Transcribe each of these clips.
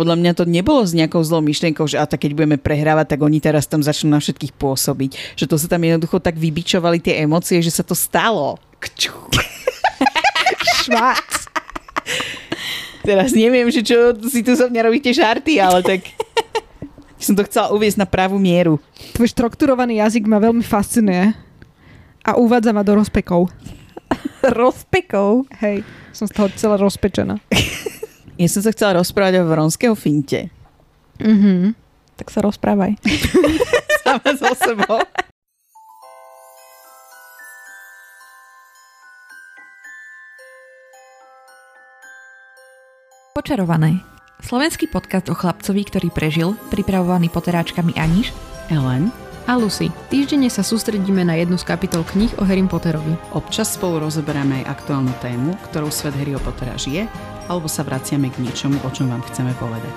podľa mňa to nebolo s nejakou zlou myšlienkou, že a tak keď budeme prehrávať, tak oni teraz tam začnú na všetkých pôsobiť. Že to sa tam jednoducho tak vybičovali tie emócie, že sa to stalo. Kču. Švác. Teraz neviem, že čo si tu so mňa robíte žarty, ale tak som to chcela uviezť na pravú mieru. Tvoj štrukturovaný jazyk ma veľmi fascinuje a uvádza ma do rozpekov. Rozpekov. Hej, som z toho celá rozpečená. Ja som sa chcela rozprávať o vronského finte. Mhm. Tak sa rozprávaj. Sama so sebou. Počarované. Slovenský podcast o chlapcovi, ktorý prežil, pripravovaný poteráčkami Aniš Ellen, A Lucy, týždenne sa sústredíme na jednu z kapitol kníh o Harry Potterovi. Občas spolu rozoberáme aj aktuálnu tému, ktorou svet Harryho Pottera žije, alebo sa vraciame k niečomu, o čom vám chceme povedať.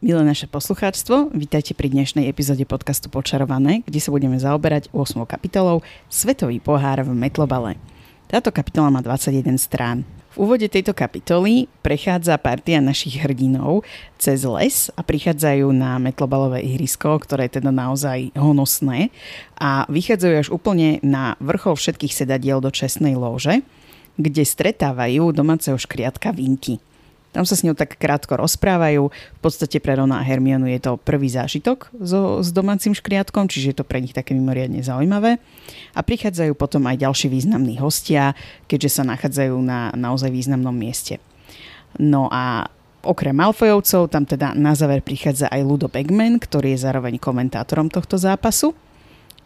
Milé naše poslucháčstvo, vítajte pri dnešnej epizóde podcastu Počarované, kde sa budeme zaoberať 8. kapitolou Svetový pohár v Metlobale. Táto kapitola má 21 strán. V úvode tejto kapitoly prechádza partia našich hrdinov cez les a prichádzajú na metlobalové ihrisko, ktoré je teda naozaj honosné a vychádzajú až úplne na vrchol všetkých sedadiel do čestnej lóže, kde stretávajú domáceho škriatka Vinky. Tam sa s ňou tak krátko rozprávajú. V podstate pre Rona a Hermionu je to prvý zážitok so, s domácim škriatkom, čiže je to pre nich také mimoriadne zaujímavé. A prichádzajú potom aj ďalší významní hostia, keďže sa nachádzajú na naozaj významnom mieste. No a okrem Malfojovcov tam teda na záver prichádza aj Ludo Bagman, ktorý je zároveň komentátorom tohto zápasu.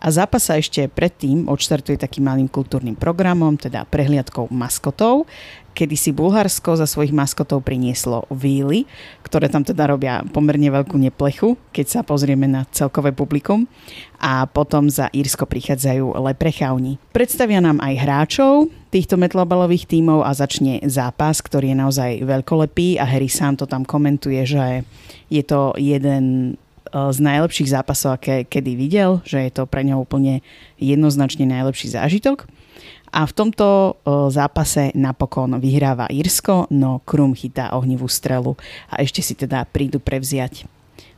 A zápas sa ešte predtým odštartuje takým malým kultúrnym programom, teda prehliadkou maskotov, kedy si Bulharsko za svojich maskotov prinieslo víly, ktoré tam teda robia pomerne veľkú neplechu, keď sa pozrieme na celkové publikum. A potom za Írsko prichádzajú leprechauni. Predstavia nám aj hráčov týchto metlobalových tímov a začne zápas, ktorý je naozaj veľkolepý a Harry sám to tam komentuje, že je to jeden z najlepších zápasov, aké kedy videl, že je to pre neho úplne jednoznačne najlepší zážitok. A v tomto zápase napokon vyhráva Írsko, no Krum chytá ohnivú strelu a ešte si teda prídu prevziať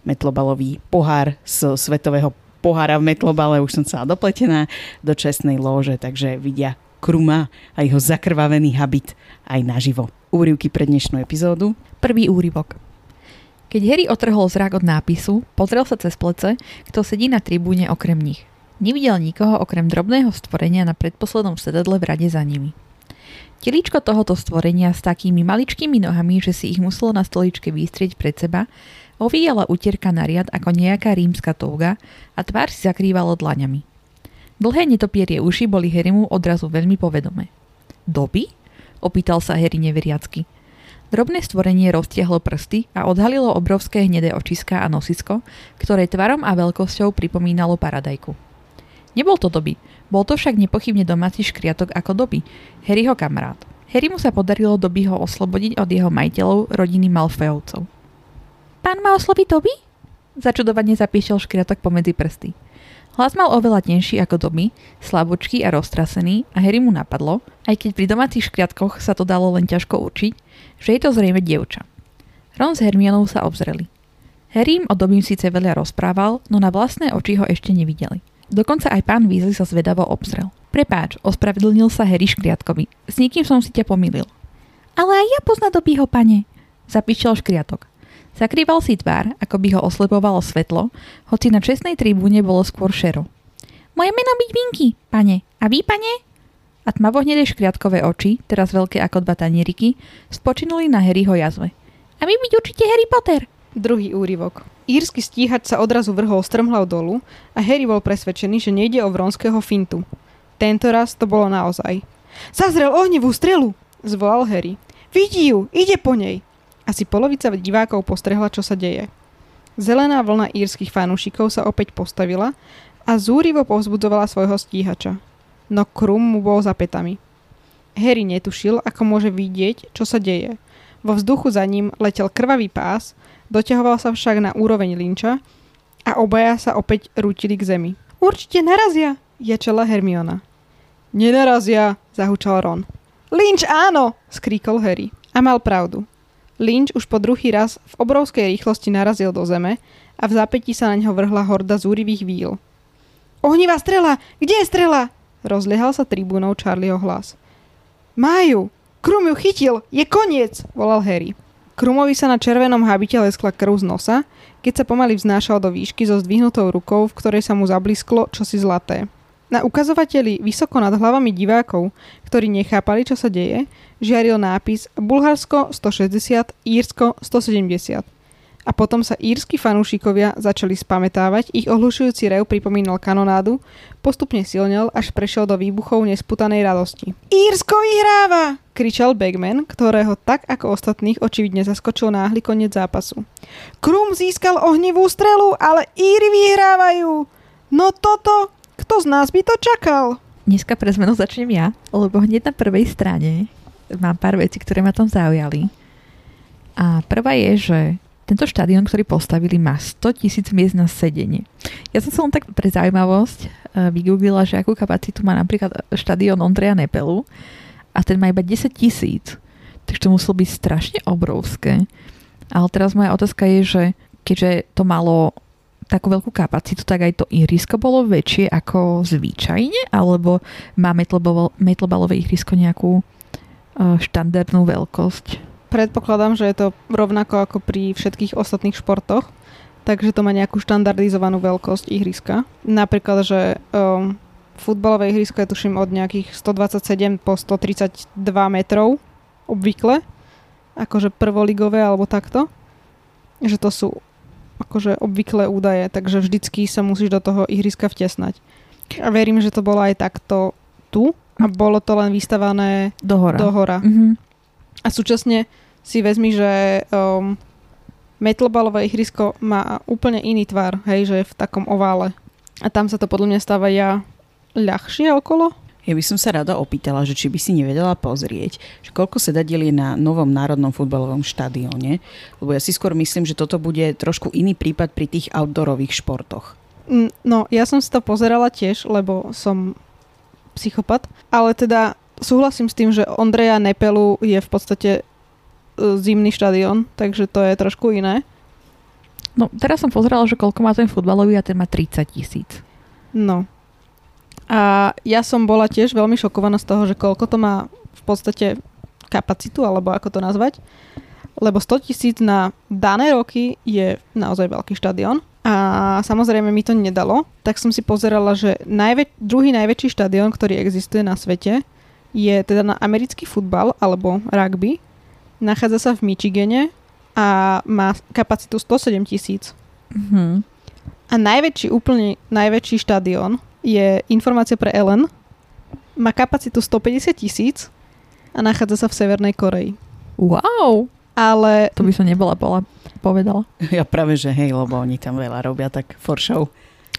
metlobalový pohár z svetového pohára v metlobale, už som celá dopletená, do čestnej lóže, takže vidia Kruma a jeho zakrvavený habit aj naživo. Úrivky pre dnešnú epizódu. Prvý úryvok. Keď Harry otrhol zrak od nápisu, pozrel sa cez plece, kto sedí na tribúne okrem nich. Nevidel nikoho okrem drobného stvorenia na predposlednom sedadle v rade za nimi. Teličko tohoto stvorenia s takými maličkými nohami, že si ich muselo na stoličke vystrieť pred seba, ovíjala utierka na riad ako nejaká rímska touga a tvár si zakrývalo dlaňami. Dlhé netopierie uši boli Harrymu odrazu veľmi povedomé. Doby? Opýtal sa Harry neveriacky. Drobné stvorenie roztiahlo prsty a odhalilo obrovské hnedé očiská a nosisko, ktoré tvarom a veľkosťou pripomínalo paradajku. Nebol to doby, bol to však nepochybne domáci škriatok ako doby, Harryho kamarát. Harry mu sa podarilo doby ho oslobodiť od jeho majiteľov rodiny Malfejovcov. Pán ma osloví doby? Začudovane zapíšel škriatok pomedzi prsty. Hlas mal oveľa tenší ako doby, slabúčky a roztrasený a Harry mu napadlo, aj keď pri domácich škriatkoch sa to dalo len ťažko určiť, že je to zrejme dievča. Ron s Hermionou sa obzreli. Harry im o dobím síce veľa rozprával, no na vlastné oči ho ešte nevideli. Dokonca aj pán Weasley sa zvedavo obzrel. Prepáč, ospravedlnil sa Harry škriatkovi. S niekým som si ťa pomýlil. Ale aj ja pozná dobího, pane, zapíšel škriatok. Zakrýval si tvár, ako by ho oslepovalo svetlo, hoci na čestnej tribúne bolo skôr šero. Moje meno byť Vinky, pane. A vy, pane? A tmavohnedé škriatkové oči, teraz veľké ako dva tanieriky, spočinuli na Harryho jazve. A vy byť určite Harry Potter. Druhý úryvok. Írsky stíhač sa odrazu vrhol strmhlav dolu a Harry bol presvedčený, že nejde o vronského fintu. Tento raz to bolo naozaj. Zazrel ohnivú strelu, zvolal Harry. Vidí ju, ide po nej. Asi polovica divákov postrehla, čo sa deje. Zelená vlna írskych fanúšikov sa opäť postavila a zúrivo povzbudzovala svojho stíhača. No Krum mu bol za petami. Harry netušil, ako môže vidieť, čo sa deje. Vo vzduchu za ním letel krvavý pás, doťahoval sa však na úroveň linča a obaja sa opäť rútili k zemi. Určite narazia, jačala Hermiona. Nenarazia, zahučal Ron. Lynch áno, skríkol Harry. A mal pravdu. Lynch už po druhý raz v obrovskej rýchlosti narazil do zeme a v zapätí sa na neho vrhla horda zúrivých víl. Ohnivá strela! Kde je strela? Rozliehal sa tribúnou Charlieho hlas. Máju! Krum ju chytil! Je koniec! volal Harry. Krumovi sa na červenom habite leskla krv z nosa, keď sa pomaly vznášal do výšky so zdvihnutou rukou, v ktorej sa mu zablisklo čosi zlaté. Na ukazovateli vysoko nad hlavami divákov, ktorí nechápali, čo sa deje, žiaril nápis Bulharsko 160, Írsko 170. A potom sa írsky fanúšikovia začali spametávať, ich ohlušujúci rev pripomínal kanonádu, postupne silnel, až prešiel do výbuchov nesputanej radosti. Írsko vyhráva! kričal Bagman, ktorého tak ako ostatných očividne zaskočil náhly koniec zápasu. Krum získal ohnivú strelu, ale Íry vyhrávajú! No toto kto z nás by to čakal? Dneska pre zmenu začnem ja, lebo hneď na prvej strane mám pár vecí, ktoré ma tam zaujali. A prvá je, že tento štadión, ktorý postavili, má 100 tisíc miest na sedenie. Ja som sa len tak pre zaujímavosť uh, vygooglila, že akú kapacitu má napríklad štadión Ondreja Nepelu a ten má iba 10 tisíc. Takže to muselo byť strašne obrovské. Ale teraz moja otázka je, že keďže to malo takú veľkú kapacitu, tak aj to ihrisko bolo väčšie ako zvyčajne, alebo má metlbalové ihrisko nejakú uh, štandardnú veľkosť? Predpokladám, že je to rovnako ako pri všetkých ostatných športoch, takže to má nejakú štandardizovanú veľkosť ihriska. Napríklad, že um, futbalové ihrisko je tuším od nejakých 127 po 132 metrov obvykle, akože prvoligové alebo takto. Že to sú akože obvyklé údaje, takže vždycky sa musíš do toho ihriska vtesnať. A verím, že to bolo aj takto tu a bolo to len vystavané dohora. dohora. Mm-hmm. A súčasne si vezmi, že um, metlbalové ihrisko má úplne iný tvar, hej, že je v takom ovále. A tam sa to podľa mňa stáva ja ľahšie okolo. Ja by som sa rada opýtala, že či by si nevedela pozrieť, že koľko sedadiel je na novom národnom futbalovom štadióne, lebo ja si skôr myslím, že toto bude trošku iný prípad pri tých outdoorových športoch. Mm, no, ja som si to pozerala tiež, lebo som psychopat, ale teda súhlasím s tým, že Ondreja Nepelu je v podstate e, zimný štadión, takže to je trošku iné. No, teraz som pozerala, že koľko má ten futbalový a ten má 30 tisíc. No, a ja som bola tiež veľmi šokovaná z toho, že koľko to má v podstate kapacitu, alebo ako to nazvať. Lebo 100 tisíc na dané roky je naozaj veľký štadión. A samozrejme mi to nedalo, tak som si pozerala, že najvä- druhý najväčší štadión, ktorý existuje na svete, je teda na americký futbal alebo rugby. Nachádza sa v Michigane a má kapacitu 107 tisíc. Mm-hmm. A najväčší, úplne najväčší štadión je informácia pre Ellen. Má kapacitu 150 tisíc a nachádza sa v Severnej Koreji. Wow! Ale... To by som nebola bola povedala. Ja práve, že hej, lebo oni tam veľa robia, tak for show.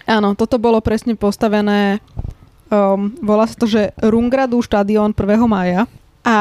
Áno, toto bolo presne postavené, um, volá sa to, že Rungradu štadión 1. mája a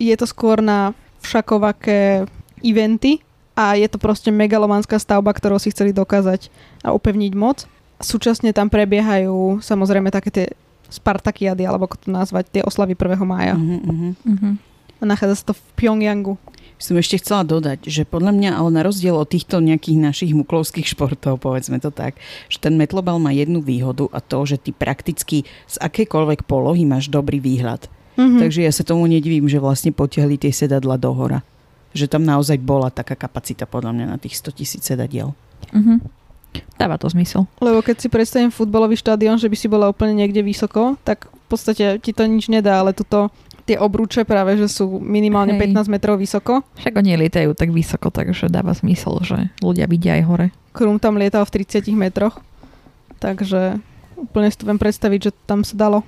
je to skôr na všakovaké eventy a je to proste megalománska stavba, ktorou si chceli dokázať a upevniť moc. Súčasne tam prebiehajú samozrejme také tie Spartakiady, alebo ako to nazvať, tie oslavy 1. mája. Uh-huh, uh-huh. A nachádza sa to v Pyongyangu. Som ešte chcela dodať, že podľa mňa, ale na rozdiel od týchto nejakých našich muklovských športov, povedzme to tak, že ten metlobal má jednu výhodu a to, že ty prakticky z akékoľvek polohy máš dobrý výhľad. Uh-huh. Takže ja sa tomu nedivím, že vlastne potiahli tie sedadla do hora. Že tam naozaj bola taká kapacita podľa mňa na tých 100 tisíc sedadiel. Uh-huh. Dáva to zmysel. Lebo keď si predstavím futbalový štadión, že by si bola úplne niekde vysoko, tak v podstate ti to nič nedá, ale tuto tie obrúče práve, že sú minimálne Hej. 15 metrov vysoko. Však oni lietajú tak vysoko, takže dáva zmysel, že ľudia vidia aj hore. Krum tam lietal v 30 metroch, takže úplne si to viem predstaviť, že tam sa dalo.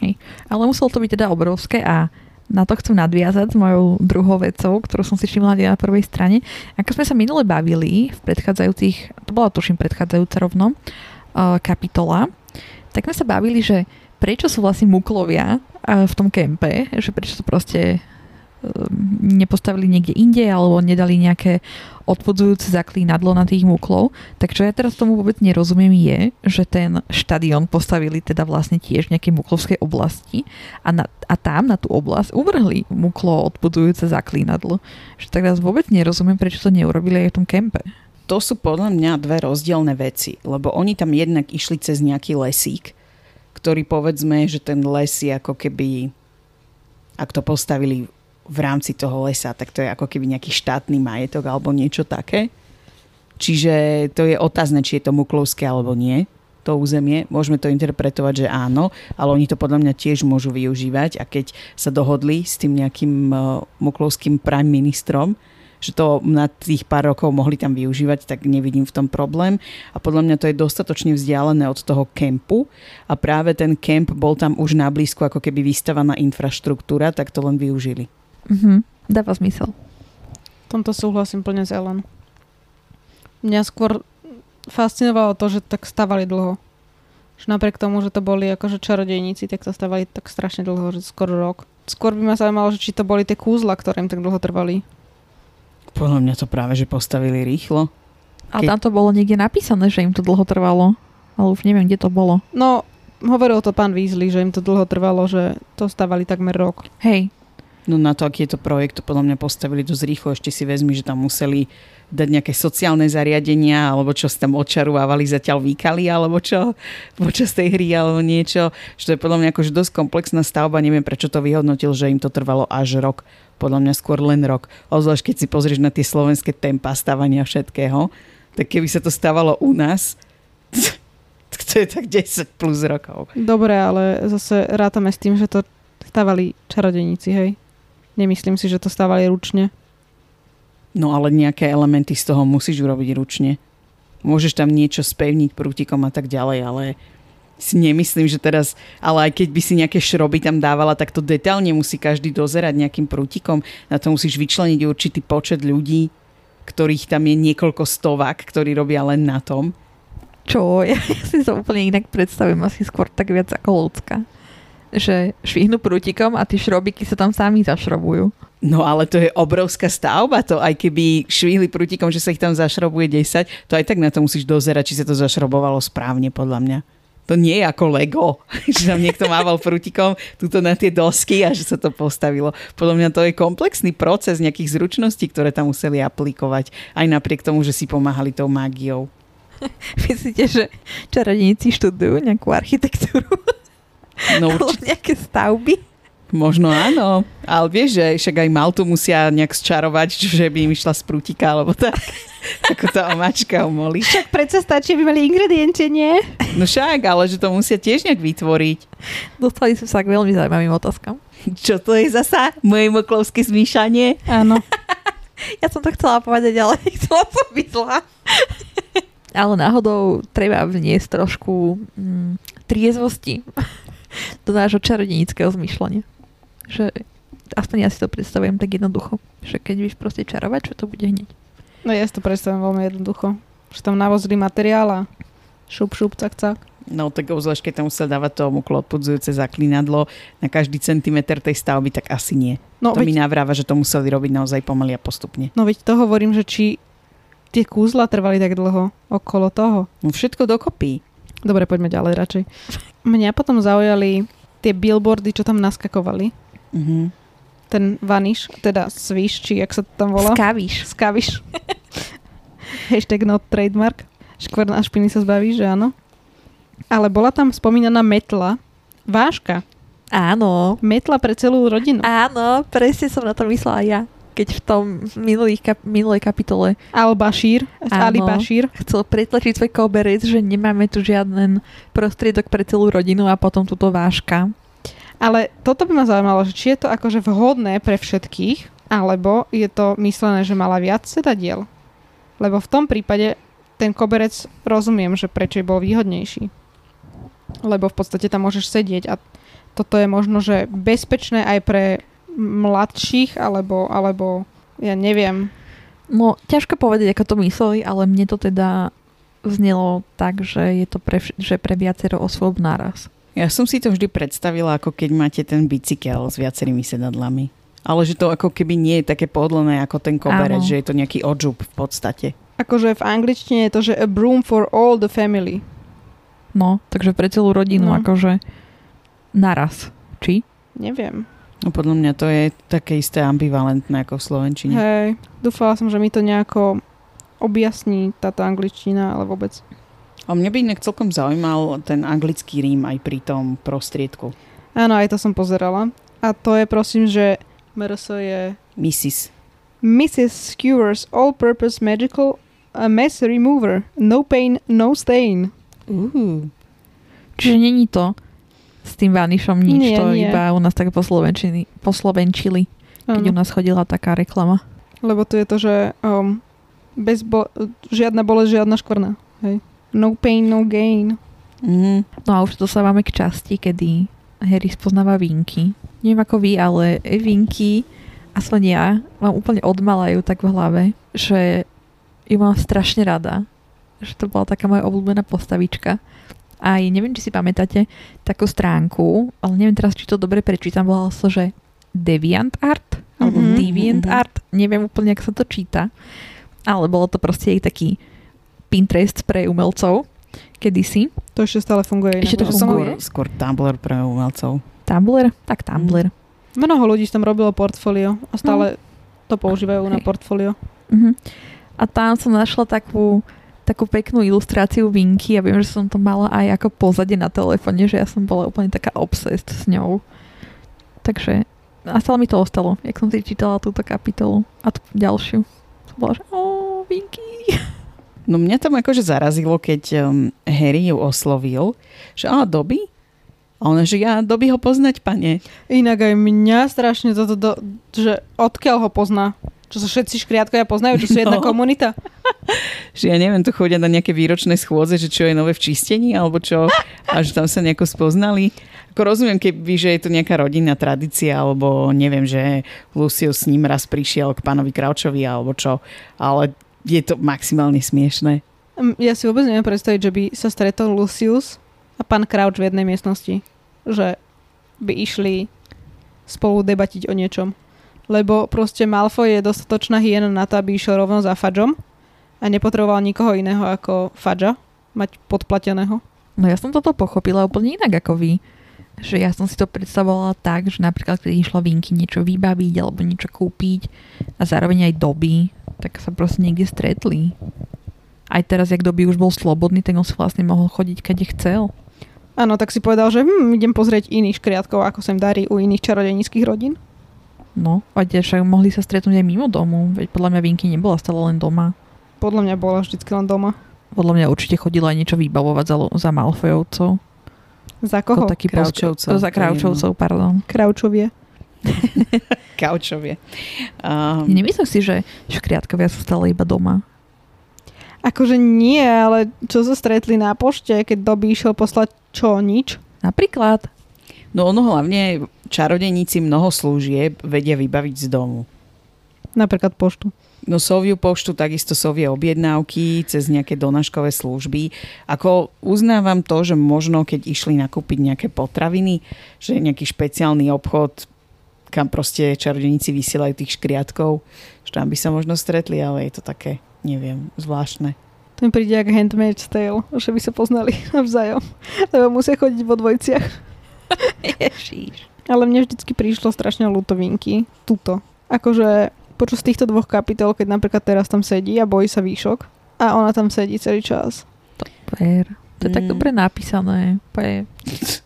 Hej. Ale muselo to byť teda obrovské a na to chcem nadviazať s mojou druhou vecou, ktorú som si všimla na prvej strane. Ako sme sa minule bavili v predchádzajúcich, to bola tuším predchádzajúca rovno, uh, kapitola, tak sme sa bavili, že prečo sú vlastne muklovia uh, v tom kempe, že prečo to proste nepostavili niekde inde alebo nedali nejaké odpudzujúce zaklínadlo na tých muklov. Tak čo ja teraz tomu vôbec nerozumiem je, že ten štadión postavili teda vlastne tiež v nejakej muklovskej oblasti a, na, a tam na tú oblasť uvrhli muklo odpudzujúce zaklínadlo. Že teraz vôbec nerozumiem, prečo to neurobili aj v tom kempe. To sú podľa mňa dve rozdielne veci, lebo oni tam jednak išli cez nejaký lesík, ktorý povedzme, že ten les je ako keby, ak to postavili v rámci toho lesa, tak to je ako keby nejaký štátny majetok alebo niečo také. Čiže to je otázne, či je to muklovské alebo nie, to územie. Môžeme to interpretovať, že áno, ale oni to podľa mňa tiež môžu využívať a keď sa dohodli s tým nejakým uh, muklovským prime ministrom, že to na tých pár rokov mohli tam využívať, tak nevidím v tom problém. A podľa mňa to je dostatočne vzdialené od toho kempu a práve ten kemp bol tam už na blízku ako keby vystavaná infraštruktúra, tak to len využili. Mhm, dáva zmysel. V tomto súhlasím plne s Ellen. Mňa skôr fascinovalo to, že tak stavali dlho. Že napriek tomu, že to boli akože čarodejníci, tak to stavali tak strašne dlho, že skoro rok. Skôr by ma zaujímalo, že či to boli tie kúzla, ktoré im tak dlho trvali. Podľa mňa to práve, že postavili rýchlo. Ale Keď- tam to bolo niekde napísané, že im to dlho trvalo. Ale už neviem, kde to bolo. No, hovoril to pán Weasley, že im to dlho trvalo, že to stavali takmer rok. Hej, No na to, aký je to projekt, to podľa mňa postavili dosť rýchlo. Ešte si vezmi, že tam museli dať nejaké sociálne zariadenia, alebo čo si tam odčarovávali, zatiaľ výkali, alebo čo počas tej hry, alebo niečo. To je podľa mňa akože dosť komplexná stavba. Neviem, prečo to vyhodnotil, že im to trvalo až rok. Podľa mňa skôr len rok. Ozvlášť, keď si pozrieš na tie slovenské tempa stavania všetkého, tak keby sa to stávalo u nás, to je tak 10 plus rokov. Dobre, ale zase rátame s tým, že to stavali čarodejníci, hej? Nemyslím si, že to stavali ručne. No ale nejaké elementy z toho musíš urobiť ručne. Môžeš tam niečo spevniť prútikom a tak ďalej, ale si nemyslím, že teraz, ale aj keď by si nejaké šroby tam dávala, tak to detálne musí každý dozerať nejakým prútikom. Na to musíš vyčleniť určitý počet ľudí, ktorých tam je niekoľko stovák, ktorí robia len na tom. čo? Ja, ja si to úplne inak predstavím, asi skôr tak viac ako ľudská. Že švihnú prútikom a tie šrobiky sa tam sami zašrobujú. No ale to je obrovská stavba, to aj keby švihli prútikom, že sa ich tam zašrobuje 10, to aj tak na to musíš dozerať, či sa to zašrobovalo správne, podľa mňa. To nie je ako Lego, že tam niekto mával prútikom tuto na tie dosky a že sa to postavilo. Podľa mňa to je komplexný proces nejakých zručností, ktoré tam museli aplikovať, aj napriek tomu, že si pomáhali tou mágiou. Myslíte, že čarodejníci študujú nejakú architektúru? No určite, nejaké stavby? možno áno, ale vieš, že však aj Maltu musia nejak zčarovať, že by im išla z prútika, alebo tak, ako tá omačka u Molly. Však predsa stačí, aby mali ingrediencie, nie? No však, ale že to musia tiež nejak vytvoriť. Dostali sme sa k veľmi zaujímavým otázkam. Čo to je zasa? Moje moklovské zmýšľanie? Áno. Ja som to chcela povedať, ale chcela som byť zlá. ale náhodou treba vniesť trošku mm, triezvosti do nášho čarodenického zmýšľania. Že aspoň ja si to predstavujem tak jednoducho. Že keď vieš proste čarovať, čo to bude hneď. No ja si to predstavím veľmi jednoducho. Že tam navozili materiál a šup, šup, cak, cak. No tak obzvlášť, keď tam musel dávať to muklo odpudzujúce zaklinadlo na každý centimeter tej stavby, tak asi nie. No, to mi veď, navráva, že to museli robiť naozaj pomaly a postupne. no veď to hovorím, že či tie kúzla trvali tak dlho okolo toho. No všetko dokopy. Dobre, poďme ďalej radšej. Mňa potom zaujali tie billboardy, čo tam naskakovali. Mhm. Ten vaniš, teda sviš, či jak sa to tam volá. Skavíš. Skaviš. Hashtag not trademark. Škvrn a špiny sa zbaví, že áno. Ale bola tam spomínaná metla. Váška. Áno. Metla pre celú rodinu. Áno, presne som na to myslela ja. Keď v tom minulých kap- minulej kapitole Al-Bashir. Ali Bashir. chcel pretlačiť svoj koberec, že nemáme tu žiaden prostriedok pre celú rodinu a potom túto váška. Ale toto by ma zaujímalo, že či je to akože vhodné pre všetkých, alebo je to myslené, že mala viac sedadiel. Lebo v tom prípade ten koberec rozumiem, že prečo bol výhodnejší. Lebo v podstate tam môžeš sedieť a toto je možno, že bezpečné aj pre mladších, alebo, alebo ja neviem. No, ťažko povedať, ako to mysleli, ale mne to teda znelo tak, že je to pre, že pre viacero osôb naraz. Ja som si to vždy predstavila, ako keď máte ten bicykel s viacerými sedadlami. Ale že to ako keby nie je také podlené ako ten koberec, Áno. že je to nejaký odžup v podstate. Akože v angličtine je to, že a broom for all the family. No, takže pre celú rodinu, No. akože naraz. Či? Neviem. No podľa mňa to je také isté ambivalentné ako v Slovenčine. Hej, dúfala som, že mi to nejako objasní táto angličtina, ale vôbec. A mňa by inak celkom zaujímal ten anglický rím aj pri tom prostriedku. Áno, aj to som pozerala. A to je prosím, že MRS je Mrs. Mrs. Skewers All-Purpose Magical a Mess Remover. No pain, no stain. Uh. Čiže není to s tým vanišom nič, Nie, to nie. iba u nás tak poslovenčili, poslovenčili, keď u nás chodila taká reklama. Lebo tu je to, že um, bez bo- žiadna bolesť, žiadna škvrna. Hej. No pain, no gain. Mhm. No a už dostávame k časti, kedy Harry spoznáva Vinky. Neviem ako vy, ale Vinky, aspoň ja, mám úplne odmalajú tak v hlave, že ju mám strašne rada. Že to bola taká moja obľúbená postavička. Aj neviem, či si pamätáte takú stránku, ale neviem teraz, či to dobre prečítam, volalo sa, že Deviant Art, alebo Mhm, Deviant mhm. Art, neviem úplne, ako sa to číta, ale bolo to proste jej taký Pinterest pre umelcov, kedysi. To ešte stále funguje. Ešte to funguje? Skôr, skôr Tumblr pre umelcov. Tumblr? Tak Tumblr. Mnoho ľudí tam robilo portfólio a stále to používajú na Hej. portfólio. Mhm. A tam som našla takú, takú peknú ilustráciu Vinky a viem, že som to mala aj ako pozadie na telefóne, že ja som bola úplne taká obsessed s ňou. Takže a stále mi to ostalo, jak som si čítala túto kapitolu a tú ďalšiu. Som bola, že ó, Vinky. No mňa tam akože zarazilo, keď um, Harry ju oslovil, že a Dobby? A ona, že ja Dobby ho poznať, pane. Inak aj mňa strašne toto, do, že odkiaľ ho pozná. Čo sa všetci škriatkovia poznajú, čo sú jedna No. komunita. Že ja neviem, tu chodia na nejaké výročné schôdze, že čo je nové v čistení, alebo čo, a že tam sa nejako spoznali. Ako rozumiem, keby, že je to nejaká rodinná tradícia, alebo neviem, že Lucius s ním raz prišiel k pánovi Kraučovi, alebo čo, ale je to maximálne smiešné. Mm, Ja si vôbec neviem predstaviť, že by sa stretol Lucius a pán Crouch v jednej miestnosti. Že by išli spolu debatiť o niečom. Lebo proste Malfoy je dostatočná hyena na to, aby išiel rovno za Fudgeom a nepotreboval nikoho iného ako Fudgea mať podplateného. No ja som toto pochopila úplne inak ako vy. Že ja som si to predstavovala tak, že napríklad keď išla Vinky niečo vybaviť alebo niečo kúpiť a zároveň aj doby, tak sa proste niekde stretli. Aj teraz, jak doby už bol slobodný, tak on si vlastne mohol chodiť, kade chcel. Áno, tak si povedal, že hm, idem pozrieť iných škriatkov, ako sa im darí u iných čarodejníckých rodín. No, a však mohli sa stretnúť aj mimo domu, veď podľa mňa Vinky nebola stále len doma. Podľa mňa bola vždycky len doma. Podľa mňa určite chodila aj niečo vybavovať za, za Malfojovcov. Za Ako koho? taký Kraučovcov, Post- za Kraučovcov, pardon. Kraučovie. Kaučovie. Um, Nemyslím si, že škriatkovia sú stále iba doma. Akože nie, ale čo sa stretli na pošte, keď doby išiel poslať čo, nič? Napríklad. no ono hlavne čarodejníci mnoho služieb vedia vybaviť z domu. Napríklad poštu. No soviu poštu, takisto sovie objednávky cez nejaké donáškové služby. Ako uznávam to, že možno keď išli nakúpiť nejaké potraviny, že nejaký špeciálny obchod, kam proste čarodejníci vysielajú tých škriatkov, že tam by sa možno stretli, ale je to také, neviem, zvláštne. To mi príde jak Handmaid's Tale, že by sa poznali navzájom. Lebo musia chodiť vo dvojciach. Ježiš. Ale mne vždycky prišlo strašne ľutovinky. Tuto. Akože počas týchto dvoch kapitol, keď napríklad teraz tam sedí a bojí sa výšok a ona tam sedí celý čas. Per. To je tak Mm. dobre napísané. Per.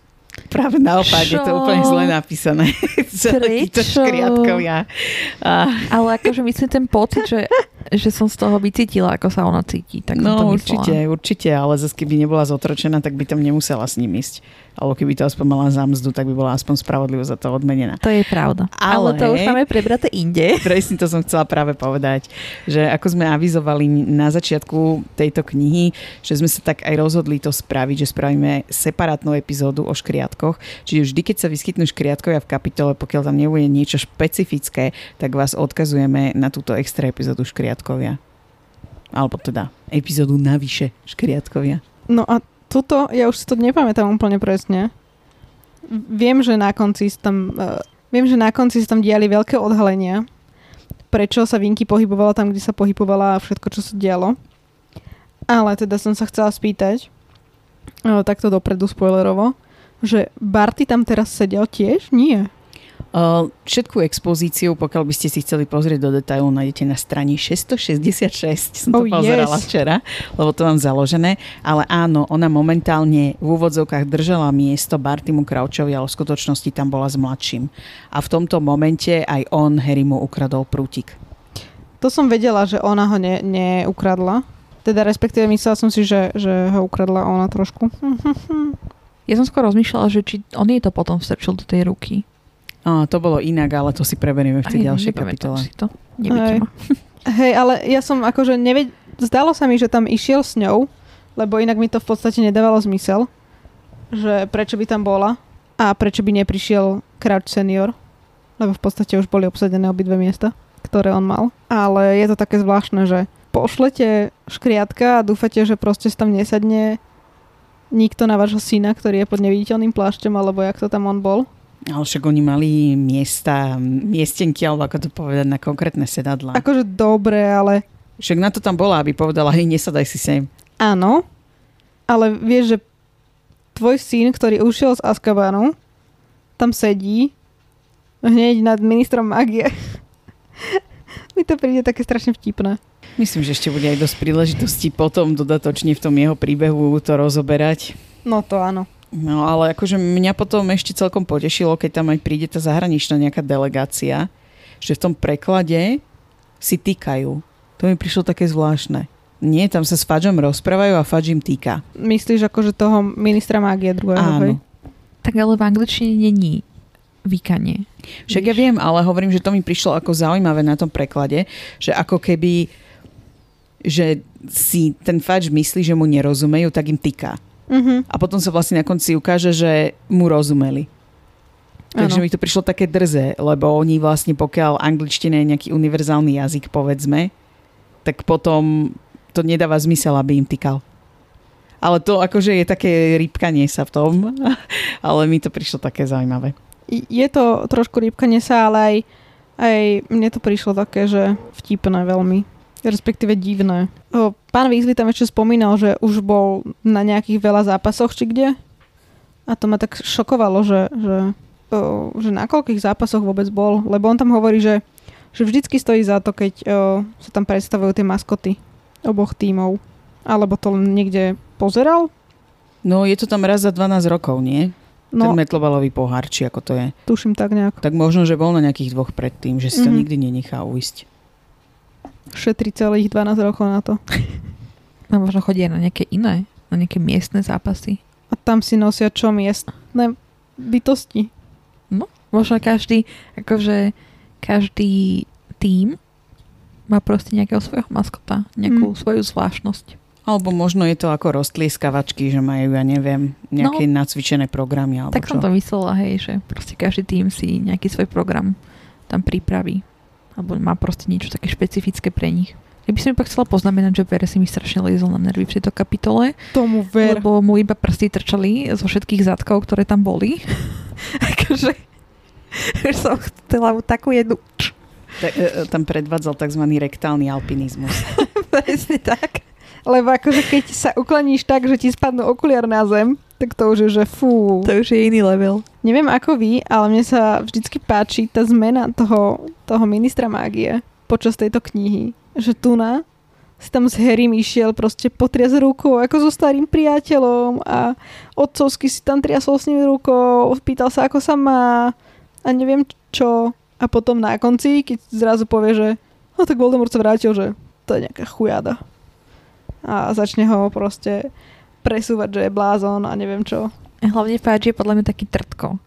Práve naopak, je to Čo? úplne zle napísané. Prečo? škriatkovia. A, Ale akože myslím ten pocit, že, že som z toho vycítila, ako sa ona cíti. Tak to no myslela. určite, určite, ale zase keby nebola zotročená, tak by tam nemusela s ním ísť. Alebo keby to aspoň mala za mzdu, tak by bola aspoň spravodlivo za to odmenená. To je pravda. Ale, Ale- to už máme prebraté inde. Presne to som chcela práve povedať, že ako sme avizovali na začiatku tejto knihy, že sme sa tak aj rozhodli to spraviť, že spravíme separátnu epizódu o škriatkoch. Čiže vždy, keď sa vyskytnú škriatkovia v kapitole, pokiaľ tam nebude niečo špecifické, tak vás odkazujeme na túto extra epizódu škriatkovia. Alebo teda epizódu navyše škriatkovia. No a tuto, ja už si to nepamätám úplne presne. Viem, že na konci tam uh, Viem, že na konci sa tam diali veľké odhalenia, prečo sa Vinky pohybovala tam, kde sa pohybovala a všetko, čo sa dialo. Ale teda som sa chcela spýtať, o, takto dopredu spoilerovo, že Barty tam teraz sedel tiež? Nie. Uh, všetku expozíciu, pokiaľ by ste si chceli pozrieť do detailu, nájdete na strane 666. Som to Oh, pozerala yes. včera, lebo to mám založené. Ale áno, ona momentálne v úvodzovkách držala miesto Bartimu Crouchovi, ale v skutočnosti tam bola s mladším. A v tomto momente aj on Harrymu ukradol prútik. To som vedela, že ona ho ne, neukradla. Teda respektíve myslela som si, že, že ho ukradla ona trošku. Ja som skôr rozmýšľala, že či on jej to potom strčil do tej ruky. A, to bolo inak, ale to si preberieme v tej Aj, ďalšej kapitole. Si to. Hej. Hej, ale ja som akože neved... Zdalo sa mi, že tam išiel s ňou, lebo inak mi to v podstate nedávalo zmysel, že prečo by tam bola a prečo by neprišiel Crouch senior, lebo v podstate už boli obsadené obidve miesta, ktoré on mal. Ale je to také zvláštne, že pošlete škriatka a dúfate, že proste sa tam nesadne nikto na vášho syna, ktorý je pod neviditeľným plášťom, alebo jak to tam on bol. Ale však oni mali miesta, miestenky, alebo ako to povedať, na konkrétne sedadla. Akože dobre, ale Však na to tam bola, aby povedala, hej, nesadaj si sem. Áno, ale vieš, že tvoj syn, ktorý ušiel z Azkabanu, tam sedí hneď nad ministrom magie. Mi to príde také strašne vtipné. Myslím, že ešte bude aj dosť príležitosti potom dodatočne v tom jeho príbehu to rozoberať. No to áno. No ale akože mňa potom ešte celkom potešilo, keď tam aj príde tá zahraničná nejaká delegácia, že v tom preklade si týkajú. To mi prišlo také zvláštne. Nie, tam sa s Fadžom rozprávajú a Fadž im týka. Myslíš akože toho ministra mágie druhého, hej? Áno. Tak ale v angličtine není výkanie. Však ja viem, ale hovorím, že to mi prišlo ako zaujímavé na tom preklade, že ako keby že si ten Fadž myslí, že mu nerozumejú, tak im týka. Mhm. A potom sa vlastne na konci ukáže, že mu rozumeli. Takže Áno. mi to prišlo také drze, lebo oni vlastne, pokiaľ angličtina je nejaký univerzálny jazyk, povedzme, tak potom to nedáva zmysel, aby im týkal. Ale to akože je také rýpkanie sa v tom, ale mi to prišlo také zaujímavé. Je to trošku rýpkanie sa, ale aj, aj mne to prišlo také, že vtipné veľmi. Respektíve divné. O, pán Weasley tam ešte spomínal, že už bol na nejakých veľa zápasoch, či kde. A to ma tak šokovalo, že, že, o, že na koľkých zápasoch vôbec bol. Lebo on tam hovorí, že, že vždycky stojí za to, keď o, sa tam predstavujú tie maskoty oboch tímov. Alebo to len niekde pozeral? No je to tam raz za 12 rokov, nie? No. Ten metlobalový pohár, či ako to je. tuším tak nejak. Tak možno, že bol na nejakých dvoch predtým, že si to Mhm. nikdy nenechá uísť. Šetri celých 12 rokov na to. A možno chodia na nejaké iné, na nejaké miestne zápasy. A tam si nosia čo miestne bytosti. Možno každý, akože každý tím má proste nejakého svojho maskota, nejakú Mm. svoju zvláštnosť. Alebo možno je to ako roztlieskavačky, že majú, ja neviem, nejaké no, nacvičené programy. Alebo Tak čo. som to myslela, hej, že proste každý tým si nejaký svoj program tam pripraví. Alebo má proste niečo také špecifické pre nich. Ja by som iba chcela poznamenať, že Vere si mi strašne liezol na nervy v tejto kapitole, Tomu ver. lebo mu iba prsty trčali zo všetkých zadkov, ktoré tam boli. akože že som chcela mu takú jednu e, e, tam predvádzal tzv. rektálny alpinizmus. presne tak. Lebo akože keď sa ukloníš tak, že ti spadnú okuliar na zem, tak to už je, že fú. To už je iný level. Neviem ako vy, ale mne sa vždycky páči tá zmena toho, toho ministra mágie počas tejto knihy. Že tu na si tam s Harrym išiel proste potriasť rukou ako so starým priateľom a otcovsky si tam triasol s ním rukou, pýtal sa, ako sa má a neviem čo. A potom na konci, keď zrazu povie, že no tak Voldemort sa vrátil, že to je nejaká chujada. A začne ho proste presúvať, že je blázon a neviem čo. Hlavne Fudge je podľa mňa taký trtko.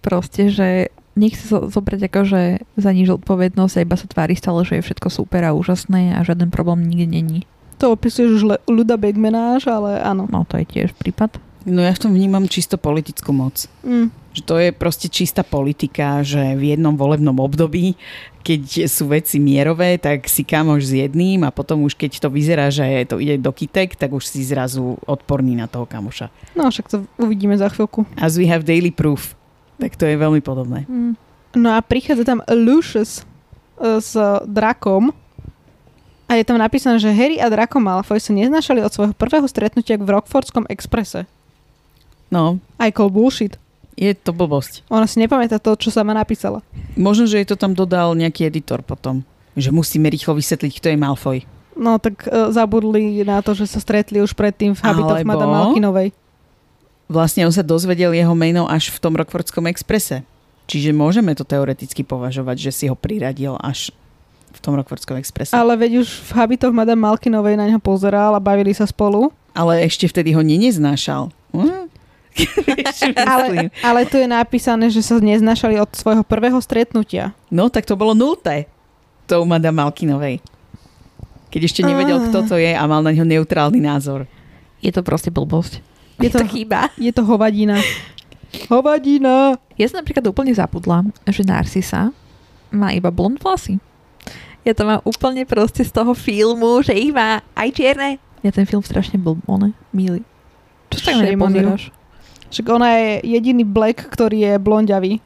Proste, že nechce zo- zobrať akože za nič odpovednosť a iba sa tvári stále, že je všetko super a úžasné a žiaden problém nikde není. To opisuješ už ľuda Begmenáš, ale áno. No to je tiež prípad. No ja v tom vnímam čisto politickú moc. Mm. Že to je proste čistá politika, že v jednom volebnom období, keď sú veci mierové, tak si kamoš s jedným a potom už keď to vyzerá, že to ide do kytek, tak už si zrazu odporný na toho kamoša. No však to uvidíme za chvíľku. As we have daily proof. Tak to je veľmi podobné. Mm. No a prichádza tam Lucius e, s drakom a je tam napísané, že Harry a Draco Malfoy sa neznášali od svojho prvého stretnutia v Rockfordskom exprese. No, I call bullshit. je to blbosť. Ona si nepamätá to, čo sama napísala. Možno, že jej to tam dodal nejaký editor potom. Že musíme rýchlo vysvetliť, kto je Malfoy. No tak uh, zabudli na to, že sa stretli už predtým v habitoch Alebo- Madame Malkinovej. Vlastne on sa dozvedel jeho meno až v tom Rockfordskom exprese. Čiže môžeme to teoreticky považovať, že si ho priradil až v tom Rockfordskom exprese. Ale, Ale veď už v habitoch Madame Malkinovej na neho pozeral a bavili sa spolu. Ale ešte vtedy ho neneznášal. Hm? Ale, ale tu je napísané, že sa neznášali od svojho prvého stretnutia. No, tak to bolo nulté. Tou Madame Malkinovej. Keď ešte nevedel, Ah. kto to je a mal na ňo neutrálny názor. Je to proste blbosť. Je to, chyba. je to hovadina. Hovadina! Ja som napríklad úplne zapudla, že Narcisa má iba blond vlasy. Ja to mám úplne proste z toho filmu, že ich má aj čierne. Ja ten film strašne bol, one, milý. Čo sa tak nepozeráš? Však ona je jediný black, ktorý je blonďavý.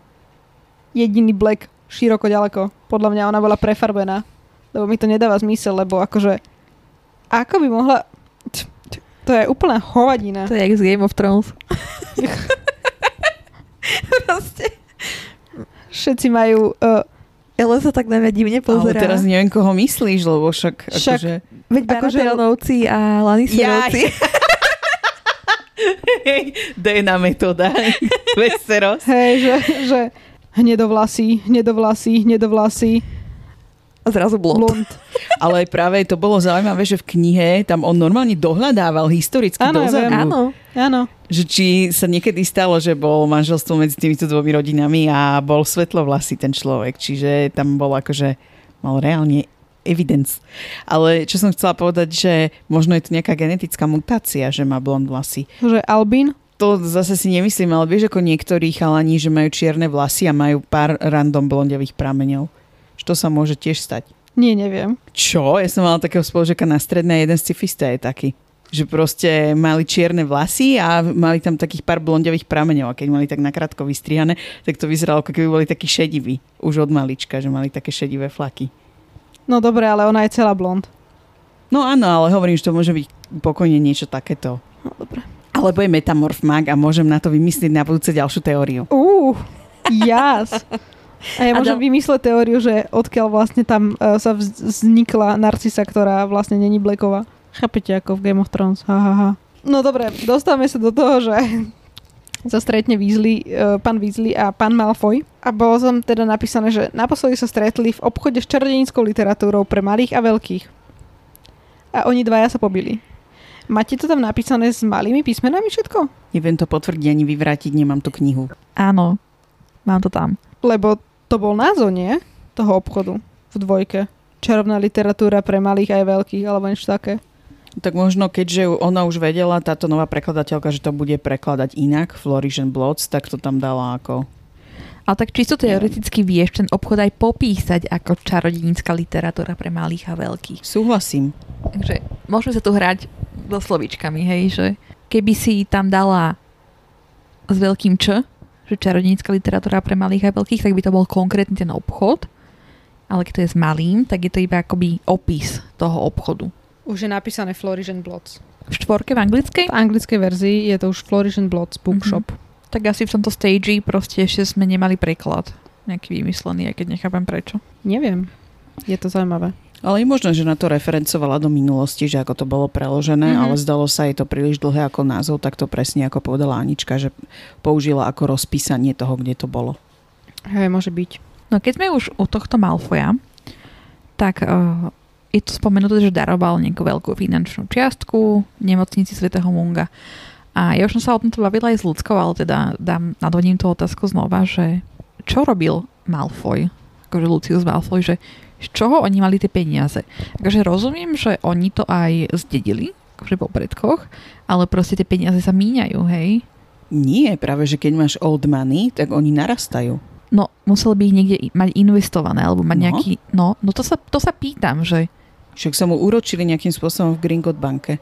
Jediný black, široko ďaleko. Podľa mňa ona bola prefarbená. Lebo mi to nedáva zmysel, lebo akože... Ako by mohla... To je úplná hovadina. To je jak z Game of Thrones. proste. Všetci majú... Uh, Ale sa tak na mňa divne Ale pozerá. teraz neviem, koho myslíš, lebo však... Však- Akože... Veď akože- a Lannisterovci. Hej, DNA metóda. Westeros. hej, že, že hnedovlasy, hnedovlasy, hnedovlasy, A zrazu blond. blond. Ale práve to bolo zaujímavé, že v knihe tam on normálne dohľadával historicky Áno, dozadu. Áno. Áno. Že či sa niekedy stalo, že bol manželstvo medzi týmito dvomi rodinami a bol svetlovlasý ten človek. Čiže tam bol akože, mal reálne evidence. Ale čo som chcela povedať, že možno je to nejaká genetická mutácia, že má blond vlasy. Že Albin, To zase si nemyslím, ale vieš ako niektorí chalani, že majú čierne vlasy a majú pár random blondiavých prameňov. To sa môže tiež stať. nie, neviem. Čo? Ja som mala takého spolužiaka na strednej jeden z cifista je taký. Že proste mali čierne vlasy a mali tam takých pár blondiavých prameňov a keď mali tak nakrátko vystrihané, tak to vyzeralo, ako keby boli takí šediví. Už od malička, že mali také šedivé flaky. No dobre, ale ona je celá blond. No áno, ale hovorím, že to môže byť pokojne niečo takéto. No dobre. Alebo je metamorf mag a môžem na to vymyslieť na budúce ďalšiu teóriu. Uh, jas. A ja A môžem do- vymysleť teóriu, že odkiaľ vlastne tam uh, sa vz- vznikla Narcisa, ktorá vlastne není Blacková. Chápete, ako v Game of Thrones. Ha, ha, ha. No dobre, dostávame sa do toho, že sa stretne Weasley, uh, pán Weasley a pán Malfoy. A bolo tam teda napísané, že naposledy sa stretli v obchode s čarodenickou literatúrou pre malých a veľkých. A oni dvaja sa pobili. Máte to tam napísané s malými písmenami všetko? Neviem to potvrdiť ani vyvrátiť, nemám tú knihu. Áno. Mám to tam. Lebo to bol názov, nie? Toho obchodu v dvojke. Čarovná literatúra pre malých aj veľkých, alebo niečo také. Tak možno, keďže ona už vedela, táto nová prekladateľka, že to bude prekladať inak, Flourish and Blots, tak to tam dala ako... Ale tak čisto teoreticky vieš ten obchod aj popísať ako čarodenická literatúra pre malých a veľkých. Súhlasím. Takže môžeme sa tu hrať so slovičkami, hej, že keby si tam dala s veľkým Č, že čarodenická literatúra pre malých a veľkých, tak by to bol konkrétny ten obchod. Ale keď to je s malým, tak je to iba akoby opis toho obchodu. Už je napísané Flourish and Blots. V štvorke v anglickej? V anglickej verzii je to už Flourish and Blots bookshop. Tak asi v tomto stage proste ešte sme nemali preklad nejaký vymyslený, aj keď nechápem prečo. Neviem. Je to zaujímavé. Ale je možné, že na to referencovala do minulosti, že ako to bolo preložené, Mhm. mm-hmm. ale zdalo sa jej to príliš dlhé ako názov, tak to presne ako povedala Anička, že použila ako rozpísanie toho, kde to bolo. Hej, môže byť. No keď sme už u tohto Malfoja, tak uh, je tu spomenuté, že daroval nejakú veľkú finančnú čiastku nemocnici svätého Munga. A ja už som sa o tomto bavila aj s ľudskou, ale teda dám, nadhodím tú otázku znova, že čo robil Malfoy, akože Lucius Malfoy, že z čoho oni mali tie peniaze. Takže rozumiem, že oni to aj zdedili, akože po predkoch, ale proste tie peniaze sa míňajú, hej? Nie, práve, že keď máš old money, tak oni narastajú. No, musel by ich niekde mať investované, alebo mať No. nejaký... No, no to sa, to sa pýtam, že Však sa mu uročili nejakým spôsobom v Gringot banke.